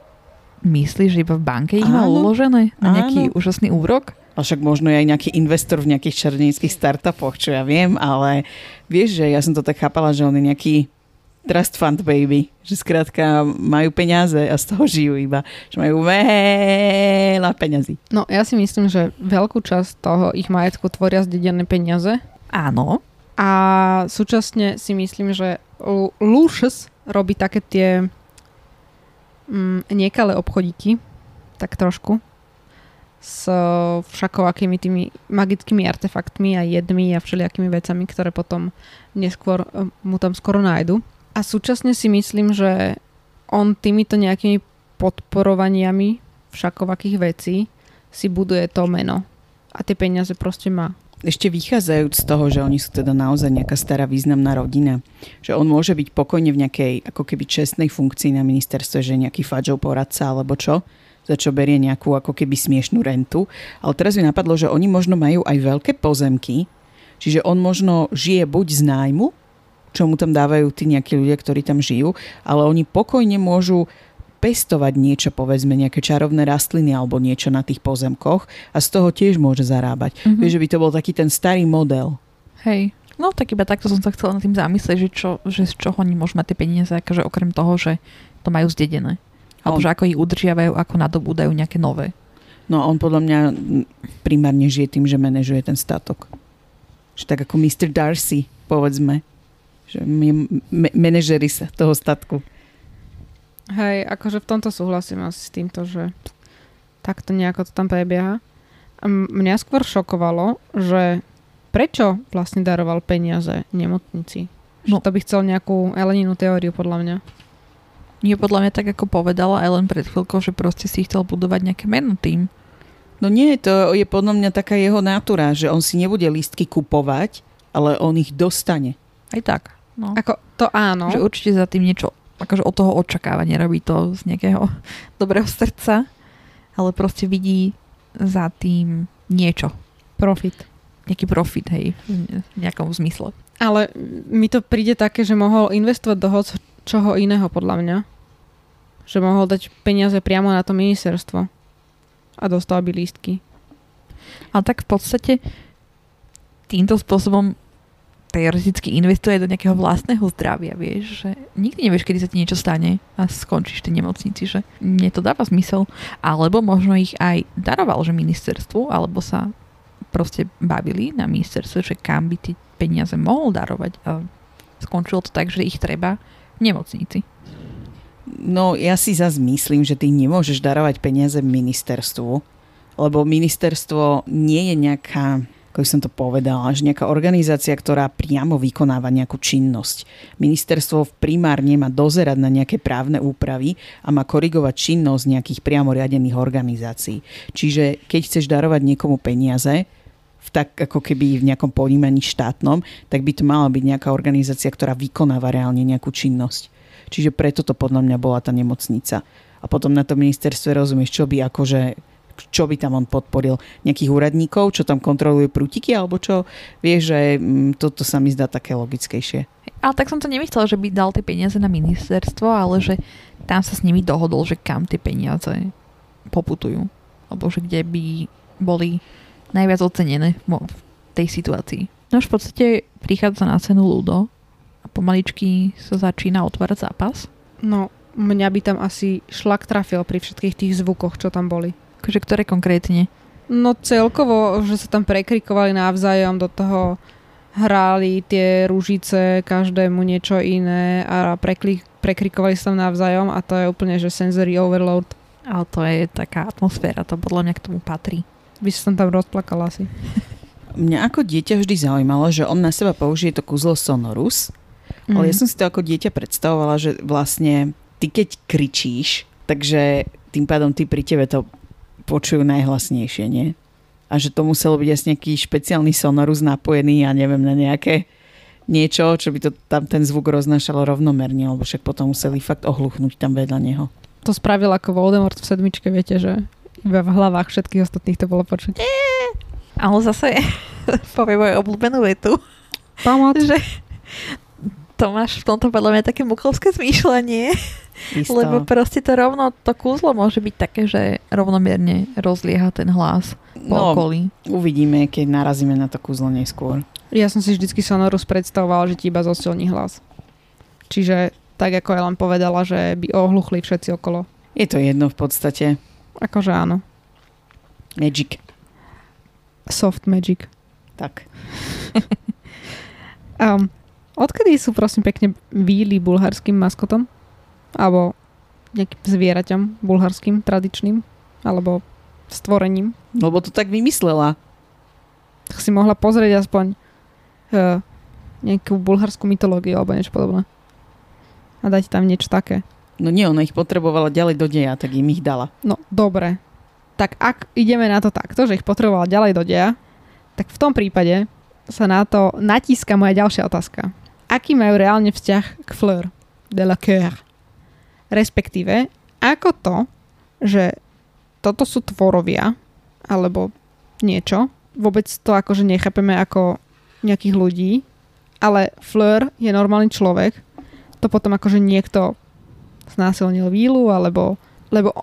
myslíš, že iba v banke ich Áno. uložené na nejaký Áno. úžasný úrok? Ale však možno je aj nejaký investor v nejakých čarodejnických startupoch, čo ja viem, ale vieš, že ja som to tak chápala, že on je nejaký trust fund baby, že skrátka majú peniaze a z toho žijú iba, že majú veľa peňazí. No ja si myslím, že veľkú časť toho ich majetku tvoria zdedené peniaze Áno. a súčasne si myslím, že Lu- Lucius robí také tie mm, nekalé obchodíky, tak trošku, s všakovakými tými magickými artefaktmi a jedmi a všelijakými vecami, ktoré potom neskôr eh, mu tam skoro nájdu. A súčasne si myslím, že on týmito nejakými podporovaniami všakovakých vecí si buduje to meno. A tie peniaze proste má. Ešte vychádzajúc z toho, že oni sú teda naozaj nejaká stará významná rodina, že on môže byť pokojne v nejakej ako keby čestnej funkcii na ministerstve, že nejaký fadžov poradca alebo čo, za čo berie nejakú ako keby smiešnú rentu. Ale teraz mi napadlo, že oni možno majú aj veľké pozemky, čiže on možno žije buď z nájmu, čo mu tam dávajú tí nejakí ľudia, ktorí tam žijú, ale oni pokojne môžu pestovať niečo, povedzme nejaké čarovné rastliny alebo niečo na tých pozemkoch a z toho tiež môže zarábať. Mhm. Mm-hmm. Vieš, že by to bol taký ten starý model. Hej. No tak iba takto som sa chcela nad tým zamyslieť, že, čo, že z čoho oni môžu mať tie peniaze, akože okrem toho, že to majú zdedené. Alebo On- že ako ich udržiavajú, ako nadobúdajú nejaké nové. No on podľa mňa primárne žije tým, že manažuje ten statok. Že tak ako Mr. Darcy, povedzme. Že my me- manažery sa toho statku. Hej, akože v tomto súhlasím asi s týmto, že takto nejako to tam prebieha. Mňa skôr šokovalo, že prečo vlastne daroval peniaze nemocnici. No. Že to by chcel nejakú Eleninu teóriu, podľa mňa. Nie podľa mňa tak, ako povedala aj len pred chvíľkou, že proste si chcel budovať nejaké meno tým. No nie, to je podľa mňa taká jeho natúra, že on si nebude lístky kupovať, ale on ich dostane. Aj tak. No. Ako, to áno. Že určite za tým niečo, akože od toho očakáva, nerobí to z nejakého dobrého srdca, ale proste vidí za tým niečo. Profit. Nejaký profit, hej, v nejakom zmysle. Ale mi to príde také, že mohol investovať do hoc čoho iného, podľa mňa. Že mohol dať peniaze priamo na to ministerstvo. A dostal by lístky. Ale tak v podstate týmto spôsobom teoreticky investuje do nejakého vlastného zdravia, vieš, že nikdy nevieš, kedy sa ti niečo stane a skončíš v tej nemocnici, že mne to dáva zmysel. Alebo možno ich aj daroval, že ministerstvu, alebo sa proste bavili na ministerstve, že kam by tie peniaze mohol darovať a skončilo to tak, že ich treba v nemocnici. No ja si zase myslím, že ty nemôžeš darovať peniaze ministerstvu, lebo ministerstvo nie je nejaká, ako som to povedala, že nejaká organizácia, ktorá priamo vykonáva nejakú činnosť. Ministerstvo primárne má dozerať na nejaké právne úpravy a má korigovať činnosť nejakých priamo riadených organizácií. Čiže keď chceš darovať niekomu peniaze, v tak ako keby v nejakom ponímaní štátnom, tak by to mala byť nejaká organizácia, ktorá vykonáva reálne nejakú činnosť. Čiže preto to podľa mňa bola tá nemocnica. A potom na to ministerstve rozumieš, čo by akože čo by tam on podporil? Nejakých úradníkov, čo tam kontrolujú prútiky, alebo čo? Vieš, že mm, toto sa mi zdá také logickejšie. Ale tak som to nemyslela, že by dal tie peniaze na ministerstvo, ale že tam sa s nimi dohodol, že kam tie peniaze poputujú. Alebo že kde by boli najviac ocenené v tej situácii. No už v podstate prichádza na cenu Ludo a pomaličky sa začína otvárať zápas. No, mňa by tam asi šlak trafil pri všetkých tých zvukoch, čo tam boli. Akože ktoré konkrétne? No celkovo, že sa tam prekrikovali navzájom, do toho hráli tie rúžice, každému niečo iné a prekli, prekrikovali sa tam navzájom a to je úplne, že sensory overload. Ale to je taká atmosféra, to podľa mňa k tomu patrí. By sa tam rozplakala asi. Mňa ako dieťa vždy zaujímalo, že on na seba použije to kúzlo Sonorus, mm. ale ja som si to ako dieťa predstavovala, že vlastne ty keď kričíš, takže tým pádom ty pri tebe to počujú najhlasnejšie, nie? A že to muselo byť asi nejaký špeciálny sonorus napojený, ja neviem, na nejaké niečo, čo by to tam ten zvuk roznášalo rovnomerne, lebo však potom museli fakt ohluchnúť tam vedľa neho. To spravil ako Voldemort v sedmičke, viete, že iba v hlavách všetkých ostatných to bolo počuť. Ale zase poviem moju obľúbenú vetu, Pomoc. že To máš v tomto podľa mňa také muklovské zmýšľanie. Isto. Lebo proste to rovno, to kúzlo môže byť také, že rovnomierne rozlieha ten hlas po no, okolí. uvidíme, keď narazíme na to kúzlo neskôr. Ja som si vždycky Sonorus predstavoval, že ti iba zosilní hlas. Čiže tak ako Ellen povedala, že by ohluchli všetci okolo. Je to jedno v podstate. Akože áno. Magic. Soft magic. Tak. Um, odkedy sú prosím pekne víly bulharským maskotom? Alebo nejakým zvieraťom bulharským, tradičným? Alebo stvorením? Lebo to tak vymyslela. Tak si mohla pozrieť aspoň uh, nejakú bulharskú mytológiu alebo niečo podobné. A dať tam niečo také. No nie, ona ich potrebovala ďalej do deja, tak im ich dala. No, dobre. Tak ak ideme na to takto, že ich potrebovala ďalej do deja, tak v tom prípade sa na to natíska moja ďalšia otázka. Aký majú reálne vzťah k Fleur de la Coeur? Respektíve, ako to, že toto sú tvorovia, alebo niečo, vôbec to akože nechápeme ako nejakých ľudí, ale Fleur je normálny človek, to potom akože niekto znásilnil vílu, alebo lebo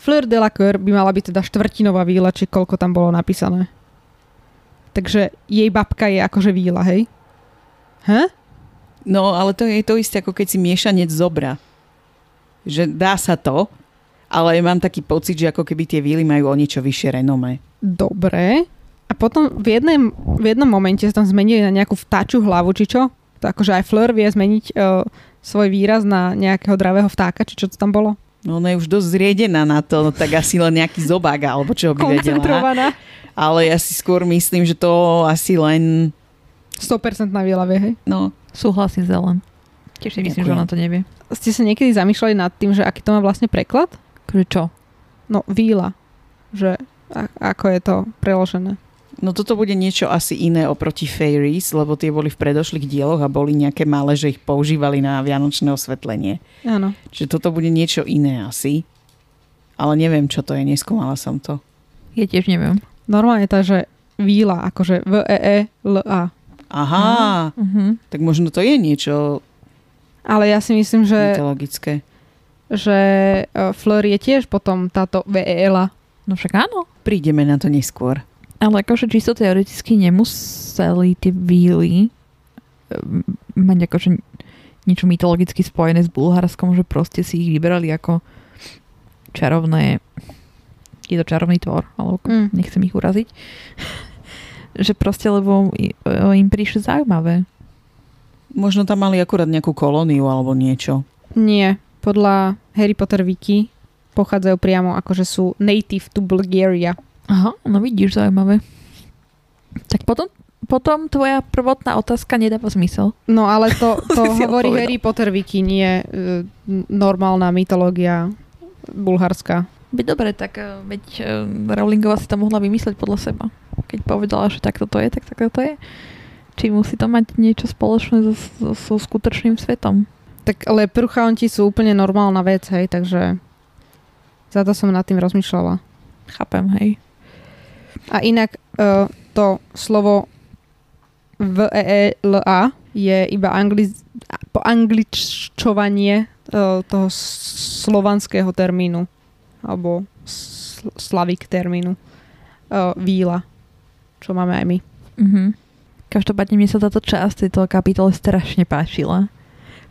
Fleur de la Coeur by mala byť teda štvrtinová víla, či koľko tam bolo napísané. Takže jej babka je akože víla, hej? He? No, ale to je to isté, ako keď si miešanec zobra. Že dá sa to, ale mám taký pocit, že ako keby tie víly majú o niečo vyššie renome. Dobre. A potom v, jednom, v jednom momente sa tam zmenili na nejakú vtáčiu hlavu, či čo? To akože aj Fleur vie zmeniť uh, svoj výraz na nejakého dravého vtáka, či čo to tam bolo? No ona je už dosť zriedená na to, no tak asi len nejaký zobák, alebo čo by vedela. Ale ja si skôr myslím, že to asi len... 100% na vie, hej? No, Súhlasím s Ellen. Tiež si myslím, že ona to nevie. Ste sa niekedy zamýšľali nad tým, že aký to má vlastne preklad? Akože čo? No, víla. Že a, ako je to preložené. no toto bude niečo asi iné oproti Fairies, lebo tie boli v predošlých dieloch a boli nejaké malé, že ich používali na vianočné osvetlenie. Áno. Čiže toto bude niečo iné asi. Ale neviem, čo to je, neskúmala som to. Ja tiež neviem. Normálne tá, že víla, akože v e e l a Aha, Uh-huh. tak možno to je niečo Ale ja si myslím, že, mytologické. že uh, Fleur je tiež potom táto VEL. No však áno. Prídeme na to neskôr. Ale akože čisto teoreticky nemuseli tie víly ehm, mať akože niečo mytologicky spojené s Bulharskom, že proste si ich vyberali ako čarovné je to čarovný tvor, alebo Mm. nechcem ich uraziť. Že proste, lebo im prišli zaujímavé. Možno tam mali akurát nejakú kolóniu alebo niečo. Nie. Podľa Harry Potter wiki pochádzajú priamo akože sú native to Bulgaria. Aha, no vidíš, zaujímavé. Tak potom, potom tvoja prvotná otázka nedáva zmysel. No ale to, to hovorí. Harry Potter wiki, nie uh, normálna mytológia bulharská. Byť dobre, tak eh, veď eh, Rowlingová si to mohla vymysleť podľa seba. Keď povedala, že takto to je, tak takto to je. Či musí to mať niečo spoločné so, so, so skutočným svetom. Tak leprchaunti sú úplne normálna vec, hej, takže za to som nad tým rozmýšľala. Chápem, hej. A inak uh, to slovo VELA je iba angliz- po angliččovanie uh, toho slovanského termínu alebo sl- slavik termínu uh, víla, čo máme aj my. Mhm. Každopádne mne sa táto časť tejto kapitole strašne páčila.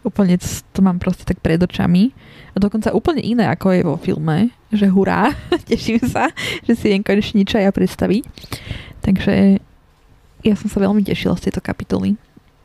Úplne to mám proste tak pred očami. A dokonca úplne iné, ako je vo filme. Že hurá, teším sa, že si viem konečne niečo aj ja predstaviť. Takže ja som sa veľmi tešila z tejto kapitoly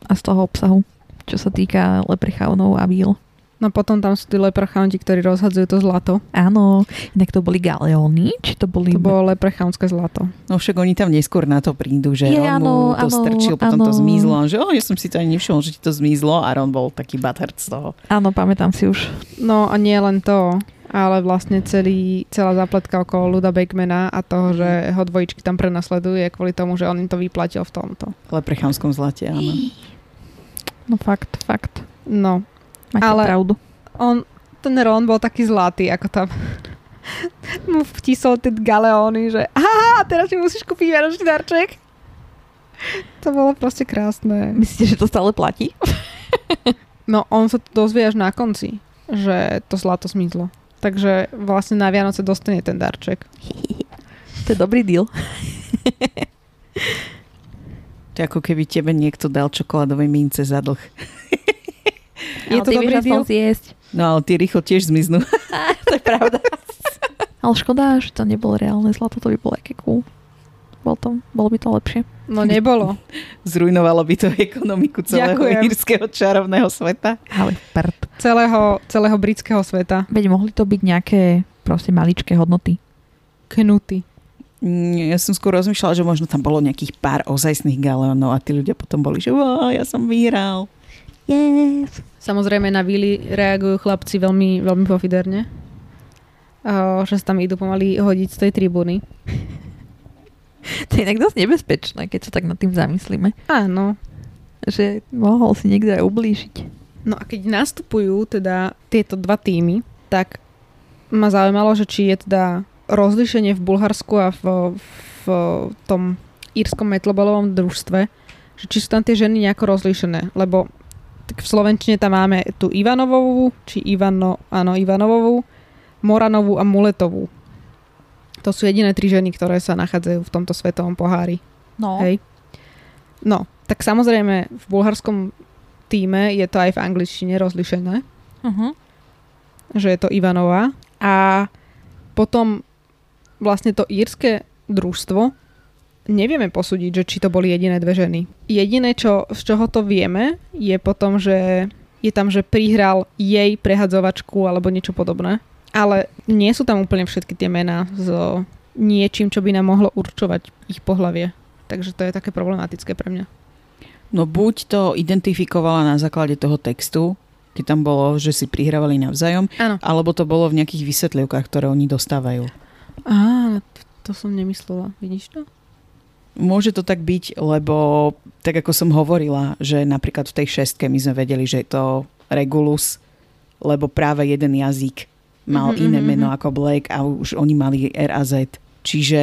a z toho obsahu, čo sa týka leprechaunov a víl. No potom tam sú tí leprchaunti, ktorí rozhadzujú to zlato. Áno, inak to boli galeóny, či to boli... To bolo leprechaunské zlato. No však oni tam neskôr na to prídu, že Je, on áno, mu to áno, strčil, potom to áno. zmizlo. On, že oh, ja som si to ani nevšimol, že ti to zmizlo a Ron bol taký butthurt z toho. Áno, pamätám si už. No a nie len to, ale vlastne celý, celá zapletka okolo Luda Backmana a toho, že ho dvojičky tam prenasledujú je kvôli tomu, že on im to vyplatil v tomto. V leprechánskom zlate, áno. No fakt, fakt. No, Máte Ale- pravdu. on, ten Ron bol taký zlatý, ako tam mu vtisol tie galeóny, že aha, teraz si musíš kúpiť vianočný darček. To bolo proste krásne. Myslíte, že to stále platí? No, on sa to dozvie až na konci, že to zlato zmizlo. Takže vlastne na Vianoce dostane ten darček. To je dobrý deal. To je ako keby tebe niekto dal čokoládové mince za dlh. Je to dobrý deal? zjesť. No ale tie rýchlo tiež zmiznú. to je pravda. ale škoda, že to nebolo reálne zlato, to by bolo aké cool. Bol to, bolo by to lepšie. No nebolo. Zrujnovalo by to ekonomiku celého Ďakujem. írskeho čarovného sveta. Ale prd. Celého, celého britského sveta. Veď mohli to byť nejaké proste maličké hodnoty. Knuty. Ja som skôr rozmýšľala, že možno tam bolo nejakých pár ozajstných galeónov a tí ľudia potom boli, že wow, ja som vyhral. Yes. Samozrejme na Vili reagujú chlapci veľmi, veľmi pofiderne. O, že sa tam idú pomaly hodiť z tej tribúny. To je inak dosť nebezpečné, keď sa tak nad tým zamyslíme. Áno. Že mohol si niekto aj ublížiť. No a keď nastupujú teda tieto dva týmy, tak ma zaujímalo, že či je teda rozlišenie v Bulharsku a v, v tom írskom metlobalovom družstve, že či sú tam tie ženy nejako rozlíšené, lebo tak v Slovenčine tam máme tu Ivanovovú, či Ivano, áno, Ivanovovú, Moranovú a Muletovú. To sú jediné tri ženy, ktoré sa nachádzajú v tomto svetovom pohári. No. Hej. No, tak samozrejme v bulharskom týme je to aj v angličtine rozlišené, Uh-huh. že je to Ivanová. A potom vlastne to írske družstvo nevieme posúdiť, že či to boli jediné dve ženy. Jediné, čo, z čoho to vieme, je potom, že je tam, že prihral jej prehadzovačku alebo niečo podobné. Ale nie sú tam úplne všetky tie mená s niečím, čo by nám mohlo určovať ich pohlavie. Takže to je také problematické pre mňa. No buď to identifikovala na základe toho textu, keď tam bolo, že si prihrávali navzájom, Áno. alebo to bolo v nejakých vysvetlivkách, ktoré oni dostávajú. Á, to som nemyslela. Vidíš to? Môže to tak byť, lebo tak ako som hovorila, že napríklad v tej šestke my sme vedeli, že je to Regulus, lebo práve jeden jazyk mal Mhm, iné mhm, meno mhm. ako Blake a už oni mali R a Z. Čiže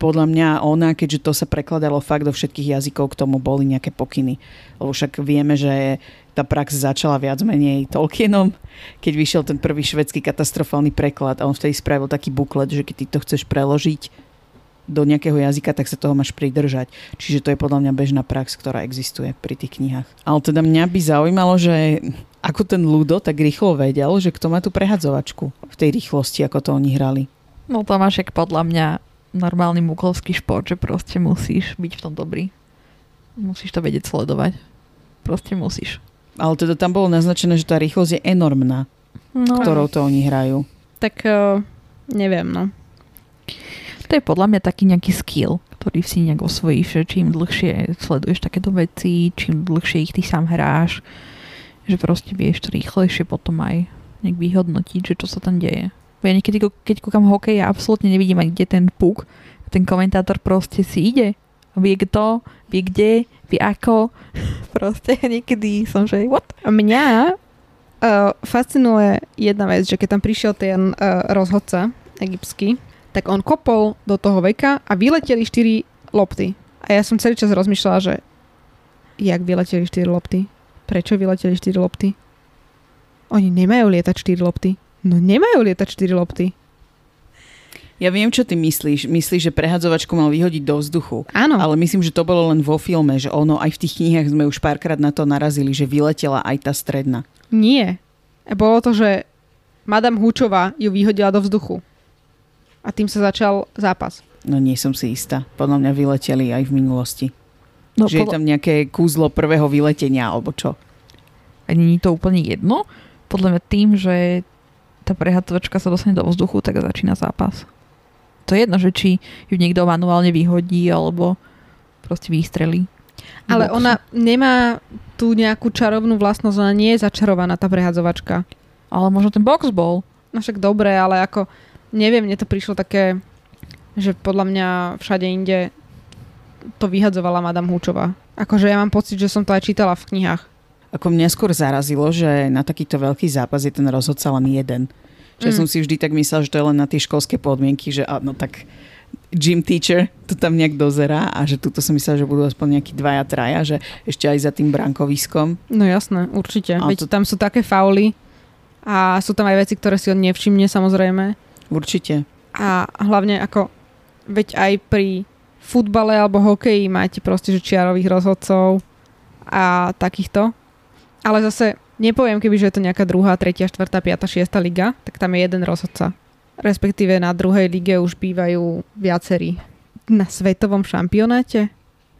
podľa mňa ona, keďže to sa prekladalo fakt do všetkých jazykov, k tomu boli nejaké pokyny. Lebo však vieme, že tá prax začala viac menej Tolkienom, keď vyšiel ten prvý švedský katastrofálny preklad a on vtedy spravil taký buklet, že keď ty to chceš preložiť do nejakého jazyka, tak sa toho máš pridržať. Čiže to je podľa mňa bežná prax, ktorá existuje pri tých knihách. Ale teda mňa by zaujímalo, že ako ten Ludo tak rýchlo vedel, že kto má tú prehadzovačku v tej rýchlosti, ako to oni hrali. No to máš jak podľa mňa normálny mukovský šport, že proste musíš byť v tom dobrý. Musíš to vedieť sledovať. Proste musíš. Ale teda tam bolo naznačené, že tá rýchlosť je enormná, No, ktorou to oni hrajú. Tak uh, neviem, no. To je podľa mňa taký nejaký skill, ktorý si nejak osvojíš, že čím dlhšie sleduješ takéto veci, čím dlhšie ich ty sám hráš, že proste vieš rýchlejšie potom aj nejak vyhodnotiť, že čo sa tam deje. Ja niekedy, keď kúkam hokej, ja absolútne nevidím aj kde ten puk. Ten komentátor proste si ide. Vie kto, vie kde, vie ako. proste niekedy som, že what? Mňa uh, fascinuje jedna vec, že keď tam prišiel ten uh, rozhodca egyptský, tak on kopol do toho veka a vyleteli 4 lopty. A ja som celý čas rozmýšľala, že jak vyleteli 4 lopty? Prečo vyleteli 4 lopty? Oni nemajú lietať 4 lopty. No nemajú lietať 4 lopty. Ja viem, čo ty myslíš. Myslíš, že prehadzovačku mal vyhodiť do vzduchu. Áno, Ale myslím, že to bolo len vo filme, že ono aj v tých knihách sme už párkrát na to narazili, že vyletela aj tá stredná. nie. Bolo to, že Madame Húčová ju vyhodila do vzduchu. A tým sa začal zápas. No nie som si istá. Podľa mňa vyleteli aj v minulosti. No, že je tam nejaké kúzlo prvého vyletenia, alebo čo. A nie je to úplne jedno. Podľa mňa tým, že tá prehatovačka sa dostane do vzduchu, tak začína zápas. To je jedno, že či ju niekto manuálne vyhodí, alebo proste vystrelí. Ale Box. ona nemá tú nejakú čarovnú vlastnosť, ona nie je začarovaná tá prehadzovačka. Ale možno ten box bol. No však dobre, ale ako, neviem, mne to prišlo také, že podľa mňa všade inde to vyhadzovala Madame Húčová. Akože ja mám pocit, že som to aj čítala v knihách. Ako mňa skôr zarazilo, že na takýto veľký zápas je ten rozhodca len jeden. Že Mm. som si vždy tak myslel, že to je len na tie školské podmienky, že áno, tak gym teacher to tam nejak dozerá a že tuto som myslela, že budú aspoň nejakí dvaja, traja, že ešte aj za tým brankoviskom. No jasné, určite. A Veď to- tam sú také fauly a sú tam aj veci, ktoré si on nevšimne samozrejme. Určite. A hlavne ako, veď aj pri futbale alebo hokeji máte proste, že čiarových rozhodcov a takýchto. Ale zase nepoviem, keby, že je to nejaká druhá, tretia, štvrtá, piata, šiesta liga, tak tam je jeden rozhodca. Respektíve na druhej lige už bývajú viacerí. Na svetovom šampionáte?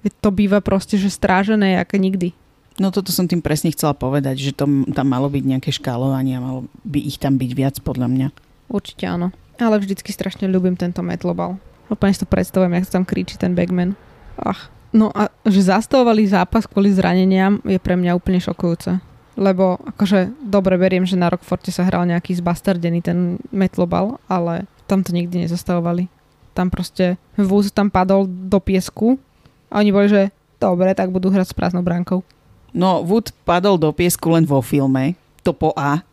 Veď to býva proste, že strážené ako nikdy. No toto som tým presne chcela povedať, že to, tam malo byť nejaké škálovanie malo by ich tam byť viac podľa mňa. Určite áno. Ale vždycky strašne ľúbim tento metlobal. Úplne si to predstavujem, jak tam kričí ten bagman. Ach. No a že zastavovali zápas kvôli zraneniam je pre mňa úplne šokujúce. Lebo akože dobre beriem, že na Rockforte sa hral nejaký zbastardený ten metlobal, ale tam to nikdy nezastavovali. Tam proste vúz tam padol do piesku a oni boli, že dobre, tak budú hrať s prázdnou bránkou. No Wood padol do piesku len vo filme, to po A.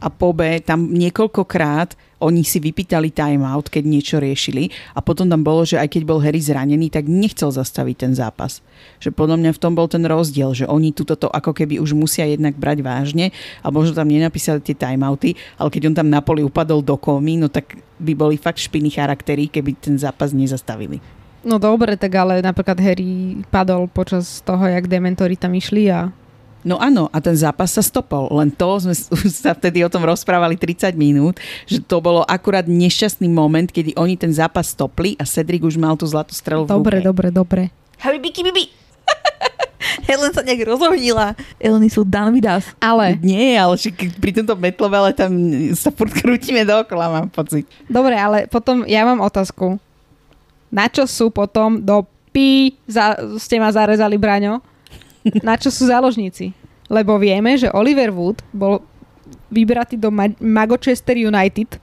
A po B, tam niekoľkokrát oni si vypýtali timeout, keď niečo riešili a potom tam bolo, že aj keď bol Harry zranený, tak nechcel zastaviť ten zápas. Že podľa mňa v tom bol ten rozdiel, že oni túto to ako keby už musia jednak brať vážne a možno tam nenapísali tie timeouty, ale keď on tam na poli upadol do komy, no tak by boli fakt špiny charaktery, keby ten zápas nezastavili. No dobre, tak ale napríklad Harry padol počas toho, jak dementori tam išli a No áno, a ten zápas sa stopol. Len to sme sa vtedy o tom rozprávali 30 minút, že to bolo akurát nešťastný moment, kedy oni ten zápas stopli a Cedric už mal tú zlatú strelu v dobre, ruke. dobre, dobre. Habi, biki, bibi. Helen sa nejak rozohnila. Eleny sú us. Ale, Nie, ale pri tomto metlovele tam sa furt krútime dookola, mám pocit. dobre, ale potom ja mám otázku. Na čo sú potom do pí, za, ste ma zarezali, Braňo? Na čo sú záložníci? Lebo vieme, že Oliver Wood bol vybratý do Ma- Magochester United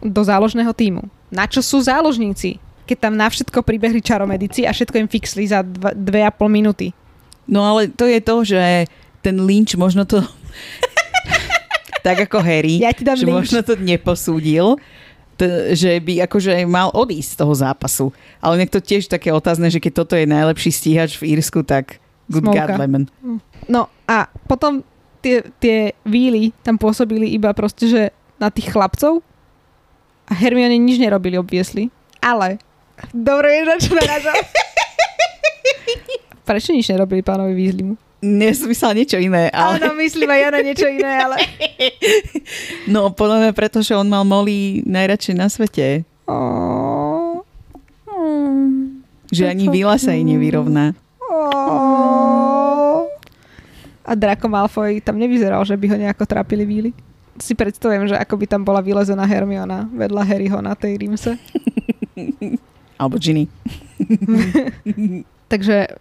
do záložného týmu. Na čo sú záložníci? Keď tam na všetko pribehli čaromedici a všetko im fixli za dva, dve a pol minúty. No ale to je to, že ten Lynch možno to... tak ako Harry, Ja ti dám že link. možno to neposúdil, t- že by akože mal odísť z toho zápasu. Ale nech to tiež také otázne, že keď toto je najlepší stíhač v Írsku, tak good Smovka. God lemon. No a potom tie, tie víly tam pôsobili iba proste, že na tých chlapcov a Hermione nič nerobili, obviesli. Ale, dobre vieš, na čo narážam? Prečo nič nerobili pánovi Weasleymu? Nie som myslela niečo iné, ale... Áno, myslím aj ja na niečo iné, ale... No podľa mňa preto, že on mal Molly najradšej na svete. Oh, Že ani Vila sa jej nevyrovná. oh. A Draco Malfoy tam nevyzeral, že by ho nejako trápili víly. Si predstavujem, že ako by tam bola vylezená Hermiona vedľa Harryho na tej rímse. Alebo Ginny. Takže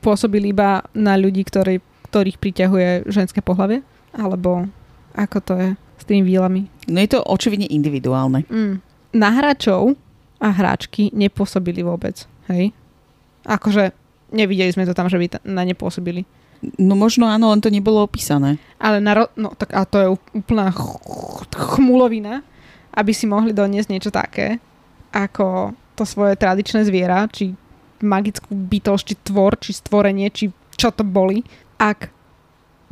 pôsobili iba na ľudí, ktorí, ktorých priťahuje ženské pohlavie? Alebo ako to je s tými výlami? No je to očividne individuálne. Mm. Na hráčov a hráčky nepôsobili vôbec. Hej? Akože nevideli sme to tam, že by na ne pôsobili. No možno áno, len to nebolo opísané. Ale na ro- no, tak, a to je úplná ch- chmulovina, aby si mohli doniesť niečo také, ako to svoje tradičné zviera, či magickú bytosť, či tvor, či stvorenie, či čo to boli, ak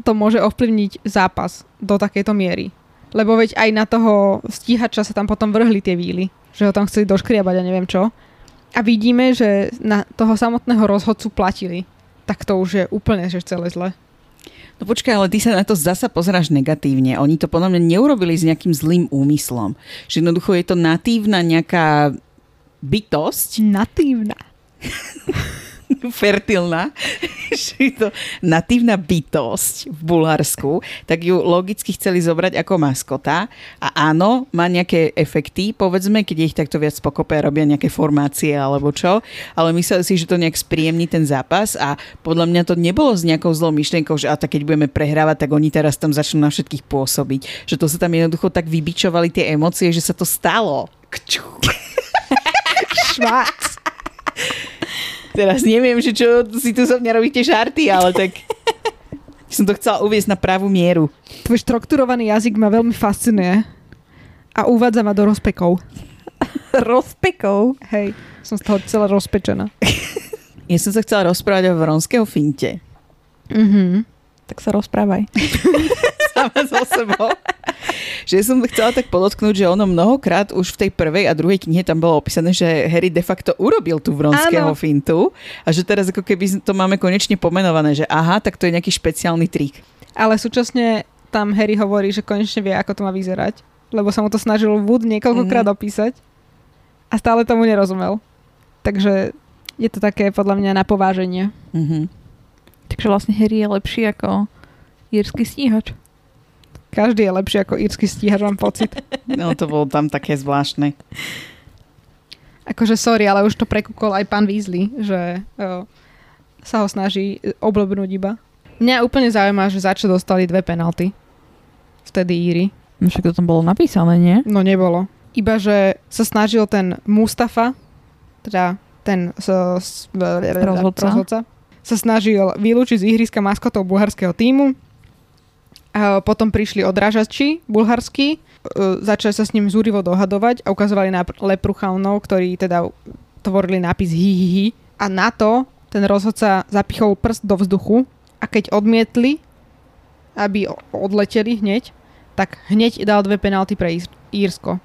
to môže ovplyvniť zápas do takejto miery. Lebo veď aj na toho stíhača sa tam potom vrhli tie víly, že ho tam chceli doškriabať a neviem čo. A vidíme, že na toho samotného rozhodcu platili. Tak to už je úplne že celé zle. No počkaj, ale ty sa na to zasa pozeráš negatívne. Oni to podľa mňa neurobili s nejakým zlým úmyslom. Že jednoducho je to natívna nejaká bytosť, Natívna. fertilná, že je to natívna bytosť v Bulharsku, tak ju logicky chceli zobrať ako maskota a áno, má nejaké efekty, povedzme, keď ich takto viac pokope robia nejaké formácie alebo čo, ale mysleli si, že to nejak spríjemní ten zápas a podľa mňa to nebolo s nejakou zlou myšlienkou, že a tak keď budeme prehrávať, tak oni teraz tam začnú na všetkých pôsobiť. Že to sa tam jednoducho tak vybičovali tie emócie, že sa to stalo. Kču. Švác. Teraz neviem, že čo si tu zo mňa robíte žarty, ale tak som to chcela uviezť na pravú mieru. Tvoj štrukturovaný jazyk ma veľmi fascinuje a uvádza ma do rozpekov. Rozpekov. Hej, som z toho celá rozpečená. Ja som sa chcela rozprávať o vronského finte. Mhm. Tak sa rozprávaj. sama so sebou. že som chcela tak podotknúť, že ono mnohokrát už v tej prvej a druhej knihe tam bolo opísané, že Harry de facto urobil tú vronského Áno. fintu a že teraz ako keby to máme konečne pomenované, že aha, tak to je nejaký špeciálny trik. Ale súčasne tam Harry hovorí, že konečne vie, ako to má vyzerať. Lebo sa mu to snažil Wood niekoľkokrát Mhm. opísať a stále tomu nerozumel. Takže je to také podľa mňa na pováženie. Mhm. Takže vlastne Harry je lepší ako írsky stíhač. Každý je lepší ako írsky stíhač, mám pocit. No to bolo tam také zvláštne. Akože sorry, ale už to prekúkol aj pán Weasley, že o, sa ho snaží oblbnúť iba. Mňa úplne zaujíma, že za čo dostali dve penalty. Vtedy Íry. No však to tam bolo napísané, nie? No nebolo. Iba, že sa snažil ten Mustafa, teda ten s, s, Rozhodca. rozhodca, sa snažil vylúčiť z ihriska maskotov bulharského týmu. Potom prišli odrážači bulharskí, e, začali sa s ním zúrivo dohadovať a ukazovali na lepruchaunov, ktorí teda tvorili nápis hi, hi, hi. A na to ten rozhodca zapichol prst do vzduchu a keď odmietli, aby odleteli hneď, tak hneď dal dve penalty pre Ír- Írsko.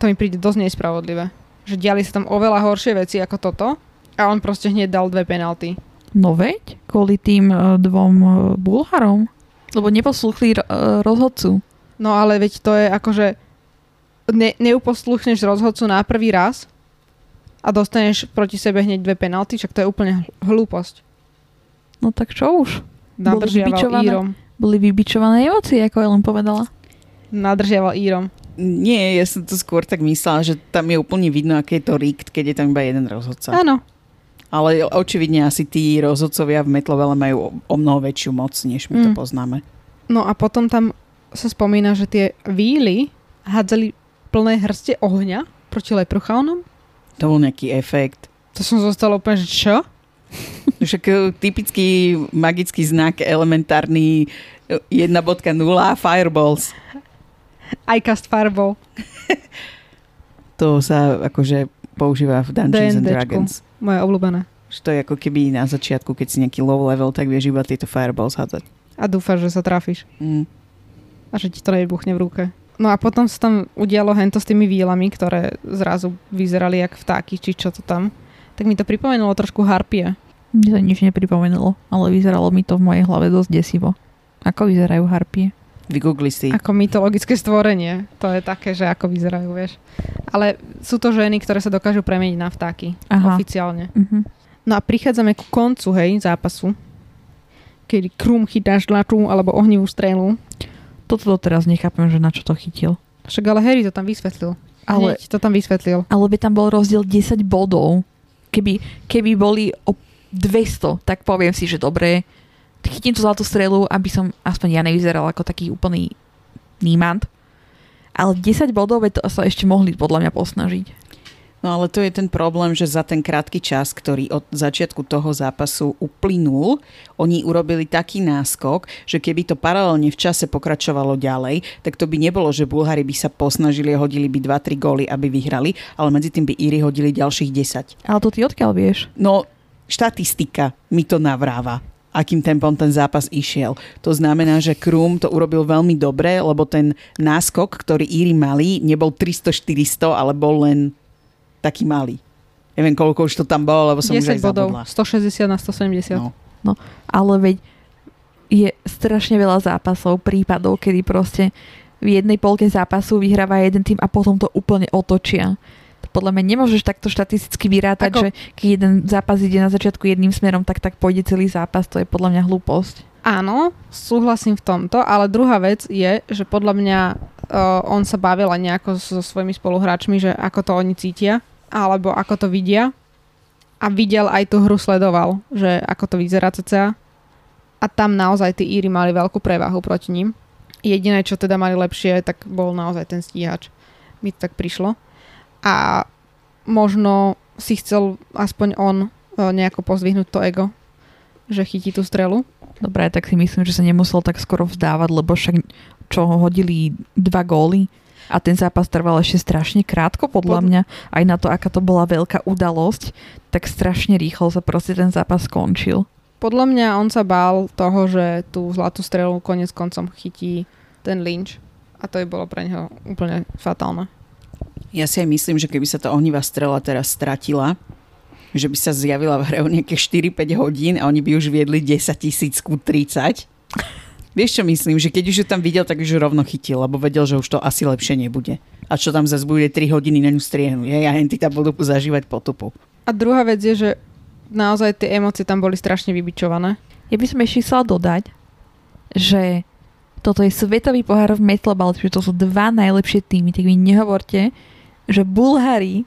To mi príde dosť nespravodlivé. Že diali sa tam oveľa horšie veci ako toto a on proste hneď dal dve penalty. No veď, kvôli tým e, dvom e, Bulharom. Lebo neposluchli ro- rozhodcu. No ale veď to je akože ne, neuposluchneš rozhodcu na prvý raz a dostaneš proti sebe hneď dve penalty, však to je úplne hl- hlúposť. No tak čo už? Boli Nadržiaval vybičované? Írom. Boli vybičované emócie, ako Ellen povedala. Nadržiaval Írom. Nie, ja som to skôr tak myslela, že tam je úplne vidno, aké je to rikt, keď je tam iba jeden rozhodca. Áno. Ale očividne asi tí rozhodcovia v Metlovele majú o, mnoho väčšiu moc, než my to Mm. poznáme. No a potom tam sa spomína, že tie víly hádzali plné hrste ohňa proti lepruchaunom. To bol nejaký efekt. To som zostala úplne, že čo? Však e, typický magický znak elementárny e, 1.0 Fireballs. I cast fireball. To sa akože používa v Dungeons and D&Dčku. Dragons. Moje obľúbené. Že to je ako keby na začiatku, keď si nejaký low level, tak vieš iba tieto fireballs hádzať. A dúfaš, že sa trafíš. Mm. A že ti to nevybuchne v ruke. No a potom sa tam udialo hento s tými výlami, ktoré zrazu vyzerali jak vtáky, či čo to tam. Tak mi to pripomenulo trošku harpie. Mne to nič nepripomenulo, ale vyzeralo mi to v mojej hlave dosť desivo. Ako vyzerajú harpie? Vygoogli si. Ako mytologické stvorenie. To je také, že ako vyzerajú, vieš. Ale sú to ženy, ktoré sa dokážu premeniť na vtáky. Aha. Oficiálne. Mhm. No a prichádzame ku koncu, hej, zápasu. Kedy Krum chytá žlačú alebo ohnivú strelu. Toto doteraz nechápem, že na čo to chytil. Však ale Harry to tam vysvetlil. Ale, Hneď to tam vysvetlil. ale by tam bol rozdiel 10 bodov. Keby, keby boli o 200, tak poviem si, že dobre, chytím tú zlatú strelu, aby som aspoň ja nevyzeral ako taký úplný nímant. Ale 10 bodov by to sa ešte mohli podľa mňa posnažiť. No ale to je ten problém, že za ten krátky čas, ktorý od začiatku toho zápasu uplynul, oni urobili taký náskok, že keby to paralelne v čase pokračovalo ďalej, tak to by nebolo, že Bulhári by sa posnažili a hodili by 2-3 góly, aby vyhrali, ale medzi tým by Íry hodili ďalších 10. Ale to ty odkiaľ vieš? No, štatistika mi to navráva akým tempom ten zápas išiel. To znamená, že Krum to urobil veľmi dobre, lebo ten náskok, ktorý Íry mali, nebol 300-400, ale bol len taký malý. Neviem, koľko už to tam bolo, lebo som už 10 aj bodov. zabudla. 160 na 170. No. Ale veď je strašne veľa zápasov, prípadov, kedy proste v jednej polke zápasu vyhráva jeden tým a potom to úplne otočia. Podľa mňa nemôžeš takto štatisticky vyrátať, Ako- že keď jeden zápas ide na začiatku jedným smerom, tak tak pôjde celý zápas. To je podľa mňa hlúposť. Áno, súhlasím v tomto, ale druhá vec je, že podľa mňa uh, on sa bavil aj nejako so svojimi spoluhráčmi, že ako to oni cítia, alebo ako to vidia. A videl aj tú hru sledoval, že ako to vyzerá cca. A tam naozaj tí Íry mali veľkú prevahu proti ním. Jediné, čo teda mali lepšie, tak bol naozaj ten stíhač. Mi to tak prišlo. A možno si chcel aspoň on uh, nejako pozvihnúť to ego, že chytí tú strelu. Dobre, tak si myslím, že sa nemusel tak skoro vzdávať, lebo však čo hodili dva góly. A ten zápas trval ešte strašne krátko, podľa Pod- mňa. Aj na to, aká to bola veľká udalosť, tak strašne rýchlo sa proste ten zápas skončil. Podľa mňa on sa bál toho, že tú zlatú strelu konec koncom chytí ten Lynch. A to je bolo pre neho úplne fatálne. Ja si aj myslím, že keby sa tá ohnivá strela teraz stratila, že by sa zjavila v hre o nejaké 4-5 hodín a oni by už viedli 10 tisíc ku 30. Vieš čo myslím, že keď už ju tam videl, tak už ju rovno chytil, lebo vedel, že už to asi lepšie nebude. A čo tam zase bude 3 hodiny na ňu striehnúť, hej, a henty tam budú zažívať potupu. A druhá vec je, že naozaj tie emócie tam boli strašne vybičované. Ja by som ešte chcela dodať, že toto je svetový pohár v metlbal, že to sú dva najlepšie týmy, tak vy nehovorte, že Bulhári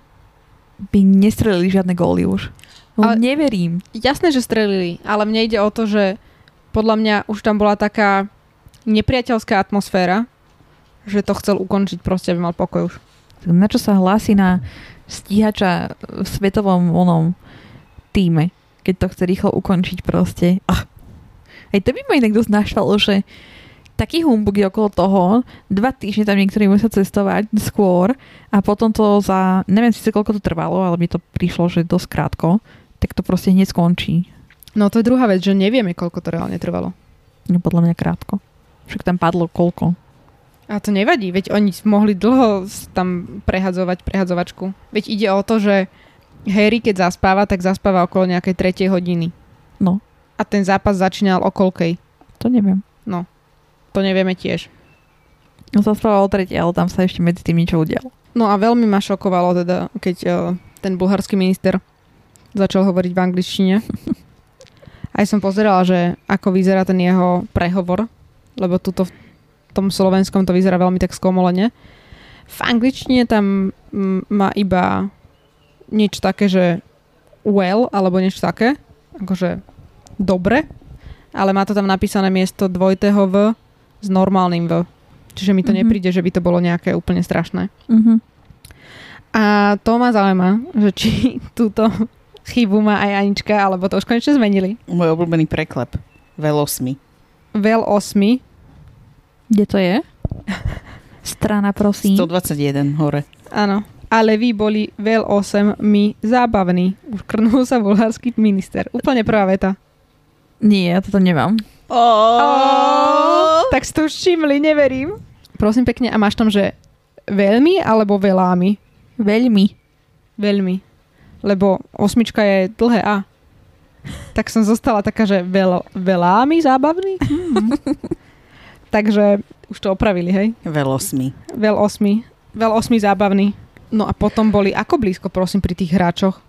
by nestrelili žiadne góly už. No, Ale- neverím. Jasné, že strelili, ale mne ide o to, že podľa mňa už tam bola taká nepriateľská atmosféra, že to chcel ukončiť proste, aby mal pokoj už. Na čo sa hlási na stíhača v svetovom onom týme, keď to chce rýchlo ukončiť proste. Ach. Aj to by ma inak dosť naštvalo, že taký humbug je okolo toho, dva týždne tam niektorí musia cestovať skôr a potom to za, neviem síce koľko to trvalo, ale mi to prišlo, že dosť krátko, tak to proste hneď skončí. No to je druhá vec, že nevieme, koľko to reálne trvalo. No podľa mňa krátko. Však tam padlo koľko. A to nevadí, veď oni mohli dlho tam prehadzovať prehadzovačku. Veď ide o to, že Harry keď zaspáva, tak zaspáva okolo nejakej tretej hodiny. No. A ten zápas začínal o koľkej. To neviem. To nevieme tiež. No zaspával o tretej, ale tam sa ešte medzi tým niečo udialo. No a veľmi ma šokovalo teda, keď uh, ten bulharský minister začal hovoriť v angličtine. Aj som pozerala, že ako vyzerá ten jeho prehovor, lebo tuto v tom slovenskom to vyzerá veľmi tak skomolene. V angličtine tam mm, má iba niečo také, že well, alebo niečo také, akože dobre, ale má to tam napísané miesto dvojitého V s normálnym V. Čiže mi to Mhm. nepríde, že by to bolo nejaké úplne strašné. Mhm. A to ma zaujíma, že či túto chybu má aj Anička, alebo to už konečne zmenili. Môj obľúbený preklep. Velosmi. Vel 8, Kde to je? Strana, prosím. 121 hore. áno. Ale vy boli Vel 8 mi zábavní. Už krnul sa bulharský minister. Úplne prvá veta. Nie, ja toto nemám. Oh, tak si to už všimli, neverím. Prosím pekne, a máš tam, že veľmi alebo veľámi? Veľmi. Veľmi. Lebo osmička je dlhé A. Tak som zostala taká, že veľ, veľámi zábavný. Hmm. Takže už to opravili, hej? Velosmi. Veľ 8. Veľ 8 zábavný. No a potom boli ako blízko, prosím, pri tých hráčoch,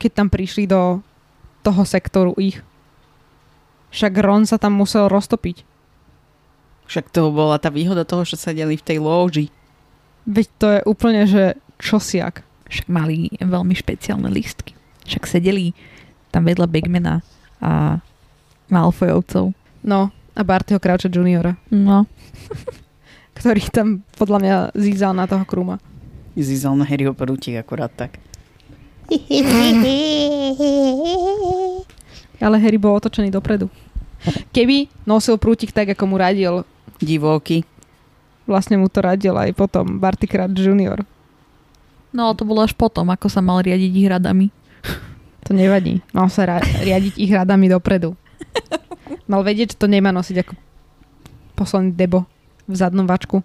keď tam prišli do toho sektoru ich. Však Ron sa tam musel roztopiť. Však to bola tá výhoda toho, že sedeli v tej lóži. Veď to je úplne, že čosiak. Však mali veľmi špeciálne lístky. Však sedeli tam vedľa Bagmana a Malfoyovcov. No, a Bartyho Croucha juniora, No. ktorý tam podľa mňa zízal na toho krúma. Zízal na Harryho prútik akurát tak. Ale Harry bol otočený dopredu. Keby nosil prútik tak, ako mu radil, Divóky. vlastne mu to radil aj potom Barty Crouch junior. No ale to bolo až potom, ako sa mal riadiť ich radami. To nevadí. Mal sa ra- riadiť ich radami dopredu. Mal vedieť, že to nemá nosiť ako posledný debo v zadnom vačku.